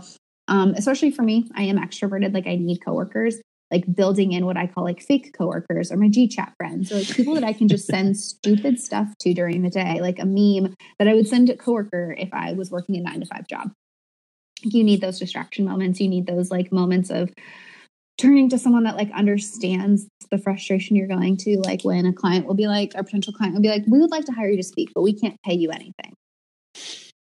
um, especially for me, I am extroverted. Like I need coworkers. Like building in what I call like fake coworkers or my G chat friends or like people that I can just send <laughs> stupid stuff to during the day, like a meme that I would send to a coworker if I was working a nine to five job. You need those distraction moments. You need those like moments of turning to someone that like understands the frustration you're going to like when a client will be like our potential client will be like we would like to hire you to speak but we can't pay you anything.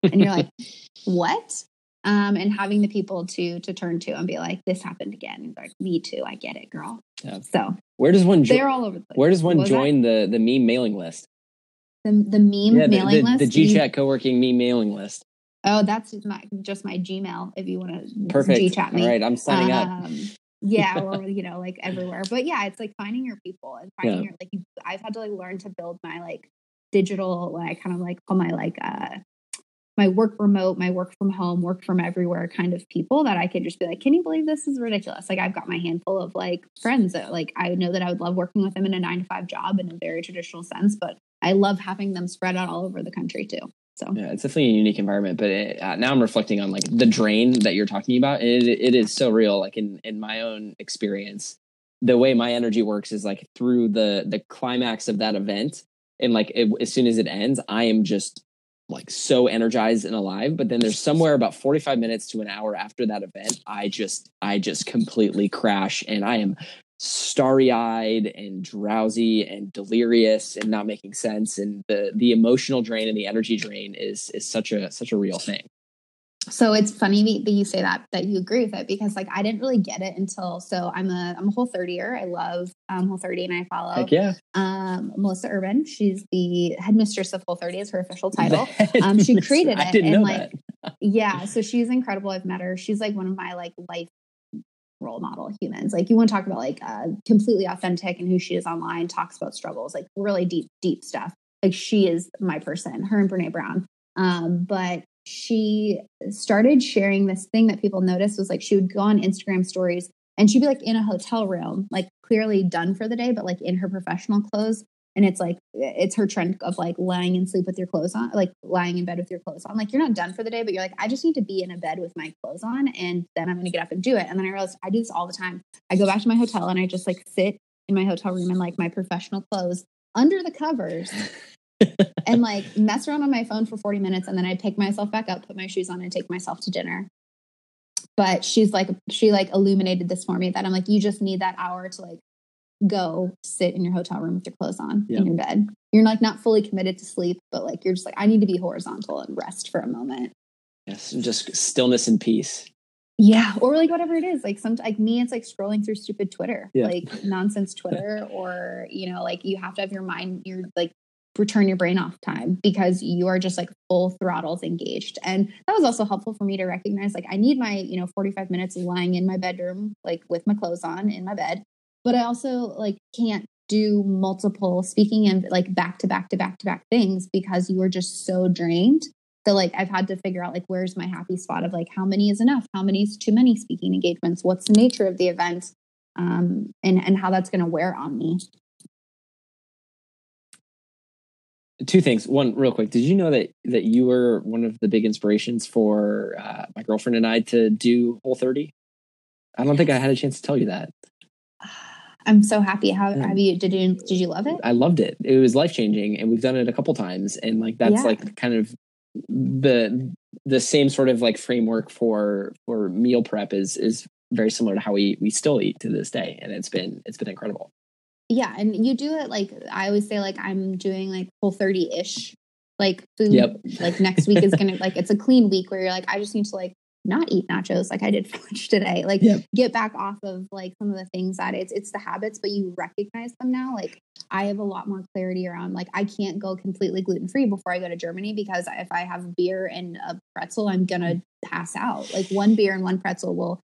And you're like <laughs> what um and having the people to to turn to and be like this happened again and like me too i get it girl Yeah. so Where does one jo- they're all over the place where does one was that? join the the meme mailing list? the, the meme yeah, mailing the, list the GChat co-working meme mailing list. oh that's just my just my gmail if you want to Perfect. g-chat me All right, I'm signing up. um, yeah, <laughs> or you know, like everywhere. But yeah, it's like finding your people and finding Yeah. your like. I've had to like learn to build my like digital, what I kind of like call my like uh my work remote, my work from home, work from everywhere kind of people that I could just be like, can you believe this is ridiculous? Like I've got my handful of like friends that like I know that I would love working with them in a nine to five job in a very traditional sense, but I love having them spread out all over the country too. So Yeah, it's definitely a unique environment. But it, uh, now I'm reflecting on like the drain that you're talking about. It, it is so real. Like in in my own experience, the way my energy works is like through the the climax of that event, and like it, as soon as it ends, I am just like so energized and alive. But then there's somewhere about 45 minutes to an hour after that event, I just I just completely crash, and I am starry eyed and drowsy and delirious and not making sense and the the emotional drain and the energy drain is is such a such a real thing So it's funny that you say that that you agree with it because like I didn't really get it until so I'm a I'm a whole 30er. I love um, whole 30 and I follow heck yeah um, Melissa Urban. She's the headmistress of Whole 30 is her official title. Um, she created it and, like, yeah, <laughs> so she's incredible. I've met her. She's like one of my like life role model humans. Like you want to talk about like uh, completely authentic and who she is online, talks about struggles, like really deep, deep stuff. Like she is my person, her and Brene Brown. Um, but she started sharing this thing that people noticed was like she would go on Instagram stories and she'd be like in a hotel room, like clearly done for the day, but like in her professional clothes. And it's like it's her trend of like lying in sleep with your clothes on, like lying in bed with your clothes on. Like you're not done for the day, but you're like, I just need to be in a bed with my clothes on, and then I'm gonna get up and do it. And then I realized I do this all the time. I go back to my hotel and I just like sit in my hotel room in like my professional clothes under the covers <laughs> and like mess around on my phone for 40 minutes and then I pick myself back up, put my shoes on and take myself to dinner. But she's like she like illuminated this for me that I'm like, you just need that hour to like go sit in your hotel room with your clothes on Yeah. in your bed. You're like not fully committed to sleep, but like you're just like, I need to be horizontal and rest for a moment. yes just stillness and peace Yeah, or like whatever it is. Like some like me, it's like scrolling through stupid Twitter, Yeah. like nonsense Twitter, or you know, like you have to have your mind, your like return your brain off time because you are just like full throttles engaged. And that was also helpful for me to recognize like I need my, you know, 45 minutes lying in my bedroom, like with my clothes on in my bed. But I also like can't do multiple speaking and like back to back to back to back things because you are just so drained. So like I've had to figure out like where's my happy spot of like how many is enough, how many is too many speaking engagements, what's the nature of the event, um, and and how that's going to wear on me. Two things. One, real quick. Did you know that that you were one of the big inspirations for uh, my girlfriend and I to do Whole 30? I don't think I had a chance to tell you that. <sighs> I'm so happy. How Yeah. have you? Did you did you love it? I loved it. It was life changing, and we've done it a couple times. And like that's Yeah. like kind of the the same sort of like framework for for meal prep is is very similar to how we we still eat to this day, and it's been it's been incredible. Yeah, and you do it like I always say, like I'm doing like whole 30 ish, like food. Yep. Like next week is gonna like it's a clean week where you're like I just need to like not eat nachos like I did <laughs> for lunch today. Like Yep. get back off of like some of the things that it's it's the habits, but you recognize them now. Like I have a lot more clarity around like I can't go completely gluten free before I go to Germany because if I have beer and a pretzel, I'm gonna mm. pass out. Like one beer and one pretzel will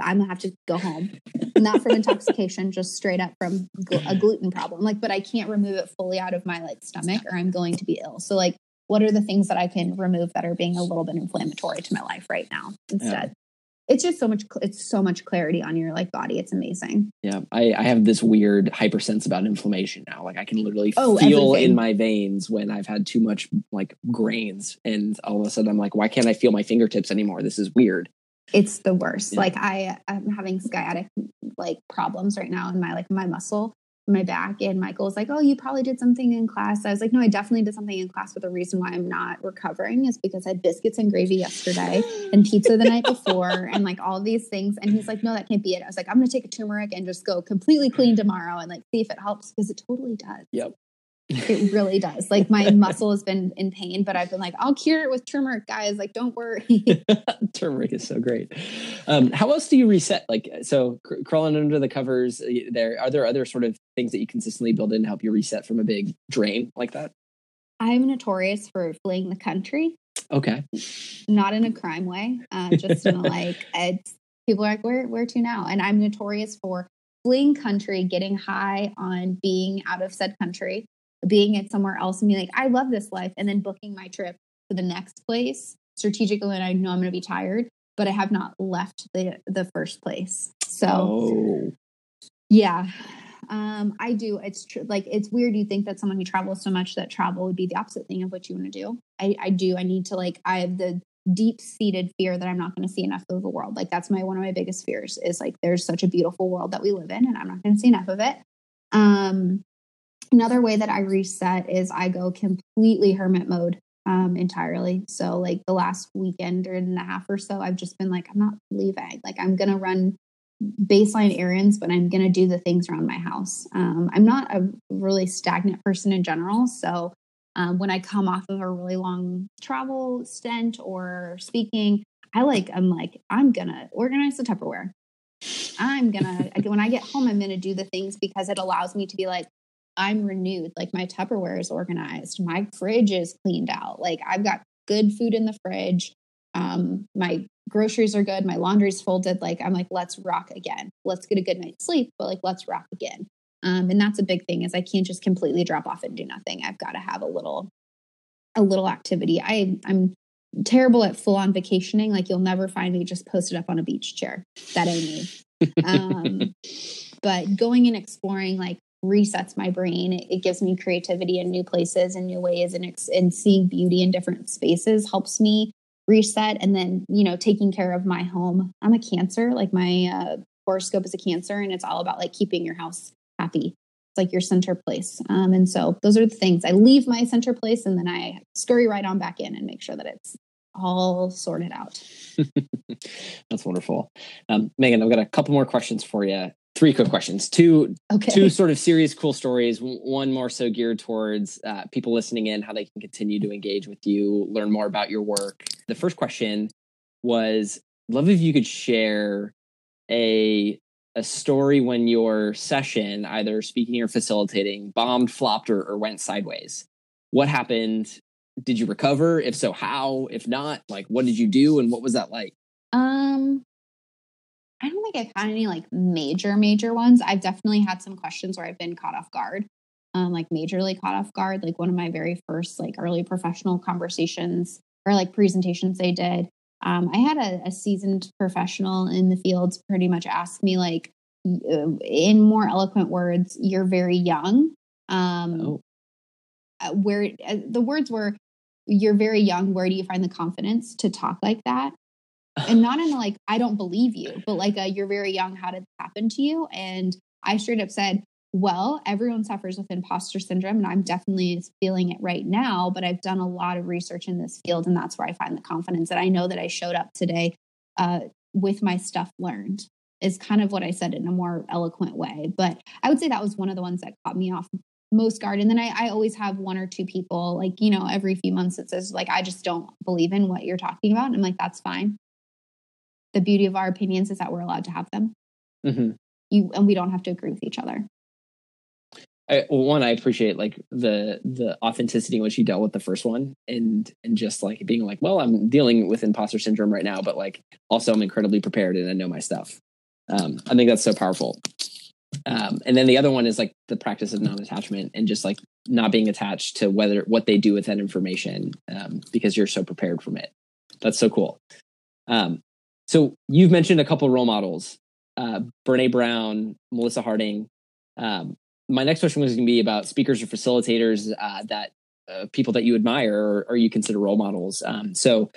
I'm gonna have to go home. Not from intoxication, just straight up from gl- a gluten problem. Like, but I can't remove it fully out of my like stomach, or I'm going to be ill. So, like, what are the things that I can remove that are being a little bit inflammatory to my life right now instead? It's just so much. It's so much clarity on your like body. It's amazing. Yeah, I, I have this weird hypersense about inflammation now. Like I can literally Oh, feel everything. in my veins when I've had too much like grains, and all of a sudden I'm like, why can't I feel my fingertips anymore? This is weird. It's the worst. Yeah. Like I, I'm having sciatic like problems right now in my like my muscle, my back. And Michael was like, "Oh, you probably did something in class." I was like, "No, I definitely did something in class." But the reason why I'm not recovering is because I had biscuits and gravy yesterday <gasps> and pizza the night before, and like all these things. And he's like, "No, that can't be it." I was like, "I'm going to take a turmeric and just go completely clean <sighs> tomorrow and like see if it helps because it totally does." Yep. It really does. Like my <laughs> muscle has been in pain, but I've been like, "I'll cure it with turmeric, guys. Like, don't worry." <laughs> Turmeric is so great. Um, how else do you reset? Like, so cr- crawling under the covers. There are there other sort of things that you consistently build in to help you reset from a big drain like that. I'm notorious for fleeing the country, Okay. not in a crime way, uh, just in a, like <laughs> it's people are like, where where to now? And I'm notorious for fleeing country, getting high on being out of said country, being at somewhere else, and being like, I love this life, and then booking my trip to the next place strategically And I know I'm going to be tired, but I have not left the the first place. So. Oh. Yeah. Um, I do. It's true. Like it's weird. You think that someone who travels so much that travel would be the opposite thing of what you want to do. I, I do. I need to like. I have the deep seated fear that I'm not going to see enough of the world. Like that's my one of my biggest fears is like there's such a beautiful world that we live in, and I'm not going to see enough of it. Um, another way that I reset is I go completely hermit mode um entirely so like the last weekend or and a half or so i've just been like i'm not leaving like i'm gonna run baseline errands, but I'm going to do the things around my house. Um, I'm not a really stagnant person in general. So um, when I come off of a really long travel stint or speaking, I like, I'm like, I'm going to organize the Tupperware. I'm going to, when I get home, I'm going to do the things because it allows me to be like, I'm renewed. Like my Tupperware is organized. My fridge is cleaned out. Like I've got good food in the fridge. Um, my groceries are good. My laundry's folded. Like I'm like, let's rock again. Let's get a good night's sleep, but like let's rock again. Um, and that's a big thing is I can't just completely drop off and do nothing. I've got to have a little, a little activity. I I'm terrible at full on vacationing. Like you'll never find me just posted up on a beach chair. That ain't me. <laughs> Um, but going and exploring like resets my brain. It, gives me creativity in new places and new ways, and and seeing beauty in different spaces helps me reset. And then you know taking care of my home. I'm a Cancer. Like my uh, horoscope is a Cancer, and it's all about like keeping your house happy. It's like your center place. Um, and so those are the things. I leave my center place, and then I scurry right on back in and make sure that it's all sorted out. <laughs> That's wonderful. Um, Meghan, I've got a couple more questions for you. Three quick questions. Two Okay. two sort of serious, cool stories. One more so geared towards uh, people listening in, how they can continue to engage with you, learn more about your work. The first question was love if you could share a a story when your session, either speaking or facilitating, bombed, flopped, or, or went sideways. What happened? Did you recover? If so, how? If not, like what did you do and what was that like? I don't think I've had any like major, major ones. I've definitely had some questions where I've been caught off guard, um, like majorly caught off guard. Like one of my very first like early professional conversations or like presentations they did. Um, I had a, a seasoned professional in the field pretty much ask me like, uh, in more eloquent words, "You're very young." Um, oh. Uh, where uh, the words were, "You're very young. Where do you find the confidence to talk like that?" And not in like I don't believe you, but like a, you're very young. How did this happen to you? And I straight up said, well, everyone suffers with imposter syndrome, and I'm definitely feeling it right now. But I've done a lot of research in this field, and that's where I find the confidence that I know that I showed up today uh, with my stuff learned. Is kind of what I said in a more eloquent way. But I would say that was one of the ones that caught me off most guard. And then I, I always have one or two people, like, you know, every few months it says, like, I just don't believe in what you're talking about. And I'm like, that's fine the beauty of our opinions is that we're allowed to have them. Mm-hmm. You and we don't have to agree with each other. I, well, one, I appreciate like the the authenticity in which you dealt with the first one, and and just like being like, well, I'm dealing with imposter syndrome right now, but like also I'm incredibly prepared and I know my stuff. Um, I think that's so powerful. Um, and then the other one is like the practice of non-attachment and just like not being attached to whether what they do with that information um, because you're so prepared from it. That's so cool. Um, so you've mentioned a couple role models, uh, Brene Brown, Melissa Harding. Um, my next question was going to be about speakers or facilitators uh, that uh, people that you admire or, or you consider role models. Um, so,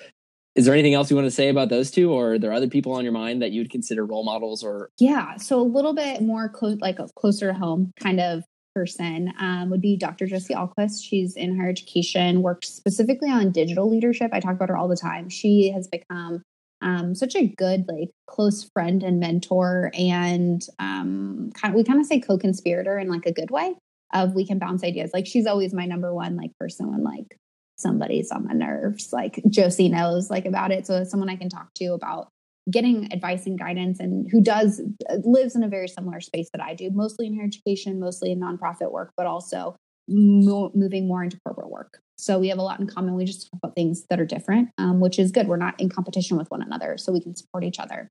is there anything else you want to say about those two, or are there other people on your mind that you would consider role models? Or yeah, so a little bit more close, like a closer to home kind of person um, would be Dr. Josie Ahlquist She's in higher education, works specifically on digital leadership. I talk about her all the time. She has become um, such a good like close friend and mentor and um, kind of, we kind of say co-conspirator in like a good way of we can bounce ideas. Like she's always my number one like person when like somebody's on my nerves like josie knows like about it. So it's someone i can talk to about getting advice and guidance and who does uh, lives in a very similar space that i do mostly in higher education mostly in nonprofit work but also mo- moving more into corporate work so we have a lot in common. We just talk about things that are different, um, which is good. We're not in competition with one another, so we can support each other.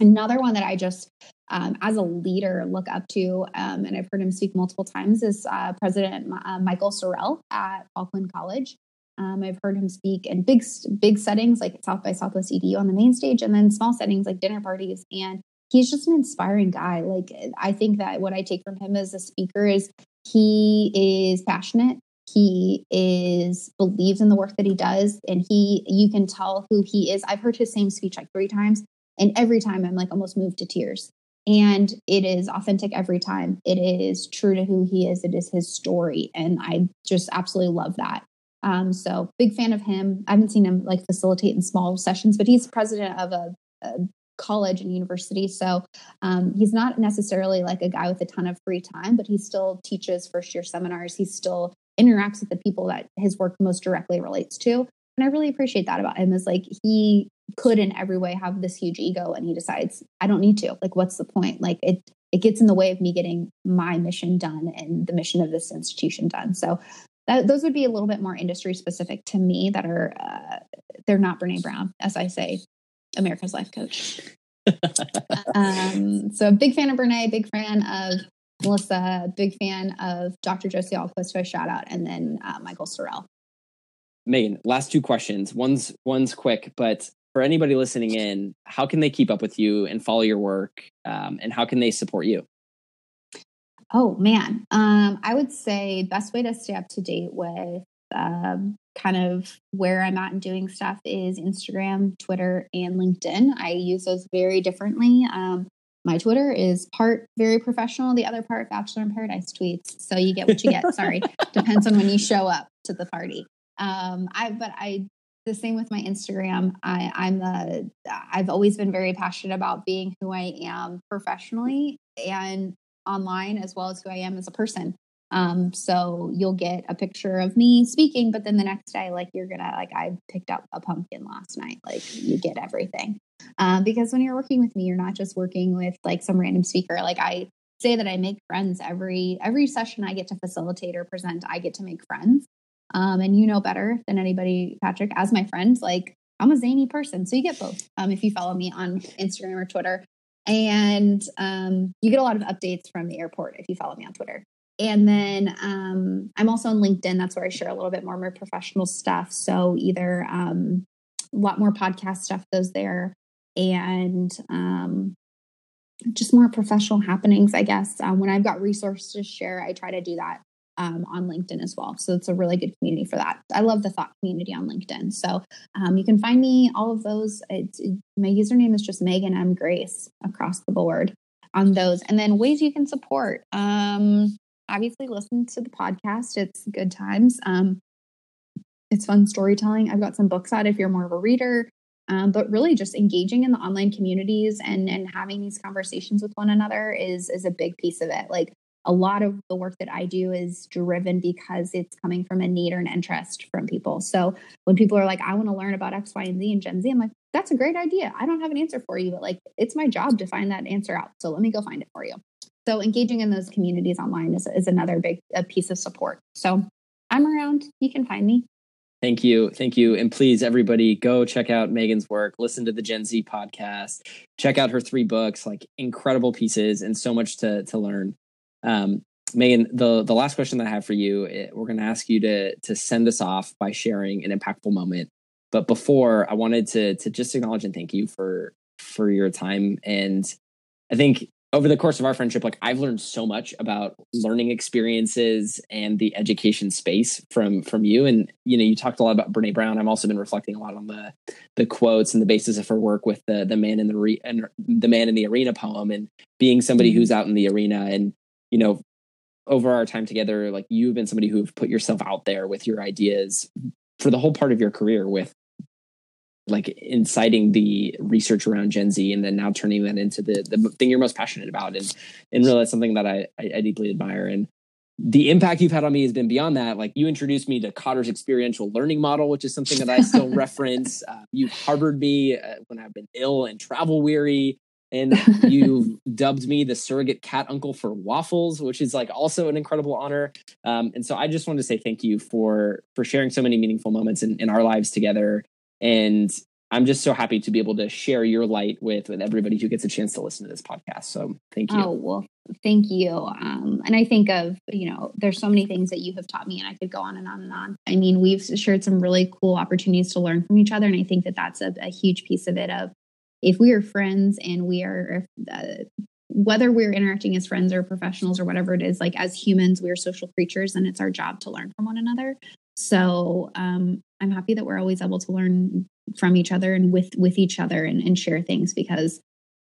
Another one that I just, um, as a leader, look up to, um, and I've heard him speak multiple times, is uh, President uh, Michael Sorrell at Paul Quinn College. Um, I've heard him speak in big, big settings like South by Southwest EDU on the main stage, and then small settings like dinner parties. And he's just an inspiring guy. Like I think that what I take from him as a speaker is he is passionate he is believes in the work that he does and he you can tell who he is. I've heard his same speech like three times and every time i'm like almost moved to tears. And it is authentic every time. It is true to who he is. It is his story and i just absolutely love that. Um, so big fan of him. I haven't seen him like facilitate in small sessions but he's president of a, a college and university so um, he's not necessarily like a guy with a ton of free time but he still teaches first year seminars. He's still interacts with the people that his work most directly relates to. And I really appreciate that about him is like he could in every way have this huge ego and he decides, I don't need to. Like, what's the point? Like it it gets in the way of me getting my mission done and the mission of this institution done. So that, those would be a little bit more industry specific to me that are uh, they're not Brene Brown, as I say, America's life coach. <laughs> um, so big fan of Brene, big fan of Melissa, big fan of Dr. Josie Ahlquist, who I shout out, and then uh, Michael Sorrell. Meghan, last two questions. One's one's quick, but for anybody listening in, how can they keep up with you and follow your work, um, and how can they support you? Oh man, um, I would say best way to stay up to date with um, kind of where I'm at and doing stuff is Instagram, Twitter, and LinkedIn. I use those very differently. Um, my Twitter is part very professional, the other part Bachelor in Paradise tweets. So you get what you get. Sorry, <laughs> depends on when you show up to the party. Um, I but I the same with my Instagram. I, I'm the I've always been very passionate about being who I am professionally and online as well as who I am as a person. Um, so you'll get a picture of me speaking, but then the next day, like you're gonna like I picked up a pumpkin last night. Like you get everything. Um, because when you're working with me, you're not just working with like some random speaker. Like I say that I make friends every every session I get to facilitate or present, I get to make friends. Um, and you know better than anybody, Patrick, as my friend, like I'm a zany person. So you get both um, if you follow me on Instagram or Twitter. And um, you get a lot of updates from the airport if you follow me on Twitter. And then um, I'm also on LinkedIn. That's where I share a little bit more of my professional stuff. So either um, a lot more podcast stuff goes there and um, just more professional happenings, I guess. Um, when I've got resources to share, I try to do that um, on LinkedIn as well. So it's a really good community for that. I love the thought community on LinkedIn. So um, you can find me all of those. It's, it, my username is just Meghan M Grace across the board on those. And then ways you can support. Um, obviously listen to the podcast. It's good times. Um, it's fun storytelling. I've got some books out if you're more of a reader. Um, but really just engaging in the online communities and and having these conversations with one another is is a big piece of it. Like a lot of the work that I do is driven because it's coming from a need or an interest from people. So when people are like, I want to learn about X, Y, and Z and Gen Z, I'm like, that's a great idea. I don't have an answer for you, but like it's my job to find that answer out. So let me go find it for you. So engaging in those communities online is, is another big piece of support. So I'm around. You can find me. Thank you. Thank you. And please, everybody, go check out Meghan's work, listen to the Gen Z podcast, check out her three books, like incredible pieces and so much to, to learn. Um, Meghan, the, the last question that I have for you, eh, we're going to ask you to, to send us off by sharing an impactful moment. But before, I wanted to, to just acknowledge and thank you for, for your time. And I think over the course of our friendship, like I've learned so much about learning experiences and the education space from from you. And you know, you talked a lot about Brene Brown. I've also been reflecting a lot on the the quotes and the basis of her work with the the man in the re, and the man in the arena poem, and being somebody mm-hmm. who's out in the arena. And you know, over our time together, like you've been somebody who've put yourself out there with your ideas for the whole part of your career with like inciting the research around Gen Z and then now turning that into the the thing you're most passionate about and and really that's something that I, I, I deeply admire and the impact you've had on me has been beyond that. Like you introduced me to Cotter's experiential learning model, which is something that I still <laughs> reference. Uh, you've harbored me uh, when I've been ill and travel weary, and <laughs> you've dubbed me the surrogate cat uncle for waffles, which is like also an incredible honor. Um, and so I just wanted to say thank you for for sharing so many meaningful moments in, in our lives together and I'm just so happy to be able to share your light with with everybody who gets a chance to listen to this podcast. So thank you. Oh well, thank you. Um, and I think of you know, there's so many things that you have taught me, and I could go on and on and on. I mean, we've shared some really cool opportunities to learn from each other, and I think that that's a, a huge piece of it. Of if we are friends and we are uh, whether we're interacting as friends or professionals or whatever it is, like as humans, we're social creatures, and it's our job to learn from one another. So um, I'm happy that we're always able to learn from each other and with with each other and, and share things because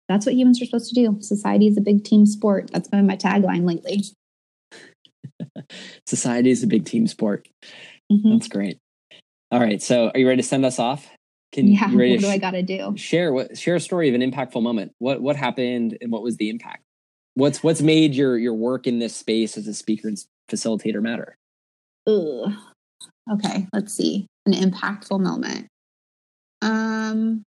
that's what humans are supposed to do. Society is a big team sport. That's been my tagline lately. <laughs> Society is a big team sport. Mm-hmm. That's great. All right. So are you ready to send us off? Can yeah, you ready what do sh- I gotta do? Share what share a story of an impactful moment. What what happened and what was the impact? What's what's made your your work in this space as a speaker and facilitator matter? Ugh. Okay, let's see. An impactful moment. Um,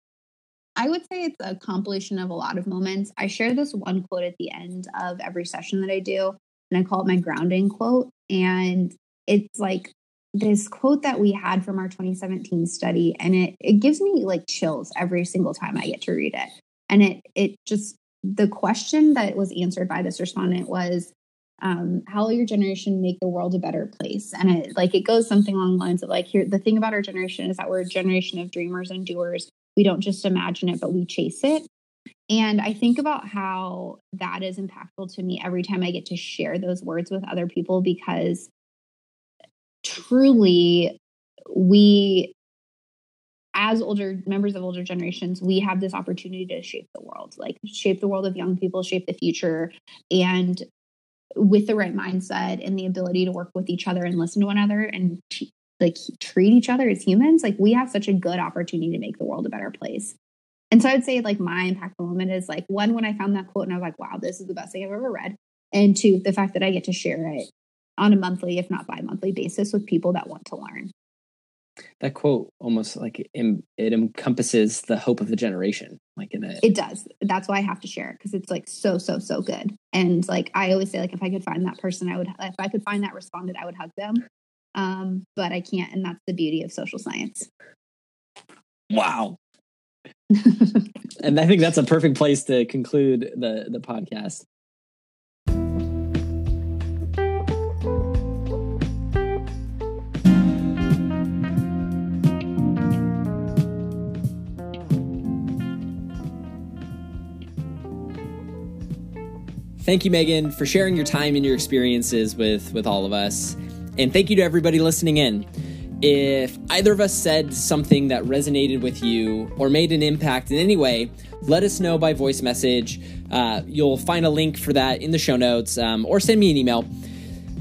I would say it's a compilation of a lot of moments. I share this one quote at the end of every session that I do, and I call it my grounding quote. And it's like this quote that we had from our 2017 study, and it it gives me like chills every single time I get to read it. And it it just the question that was answered by this respondent was um, how will your generation make the world a better place? And it like it goes something along the lines of like here the thing about our generation is that we're a generation of dreamers and doers. We don't just imagine it, but we chase it. And I think about how that is impactful to me every time I get to share those words with other people because truly we as older members of older generations, we have this opportunity to shape the world, like shape the world of young people, shape the future. And with the right mindset and the ability to work with each other and listen to one another and t- like treat each other as humans, like we have such a good opportunity to make the world a better place. And so I'd say like my impactful moment is like one when I found that quote and I was like, wow, this is the best thing I've ever read. And two, the fact that I get to share it on a monthly, if not bi monthly basis with people that want to learn. That quote almost like it, it encompasses the hope of the generation. Like in a, it does. That's why I have to share it because it's like so, so, so good. And like I always say, like if I could find that person, I would, if I could find that respondent, I would hug them. Um, but I can't. And that's the beauty of social science. Wow. <laughs> and I think that's a perfect place to conclude the the podcast. Thank you, Meghan, for sharing your time and your experiences with with all of us, and thank you to everybody listening in. If either of us said something that resonated with you or made an impact in any way, let us know by voice message. Uh, you'll find a link for that in the show notes um, or send me an email.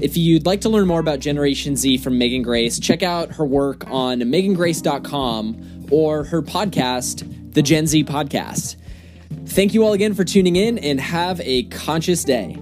If you'd like to learn more about Generation Z from Meghan Grace, check out her work on meghangrace.com or her podcast, The Gen Z Podcast. Thank you all again for tuning in and have a conscious day.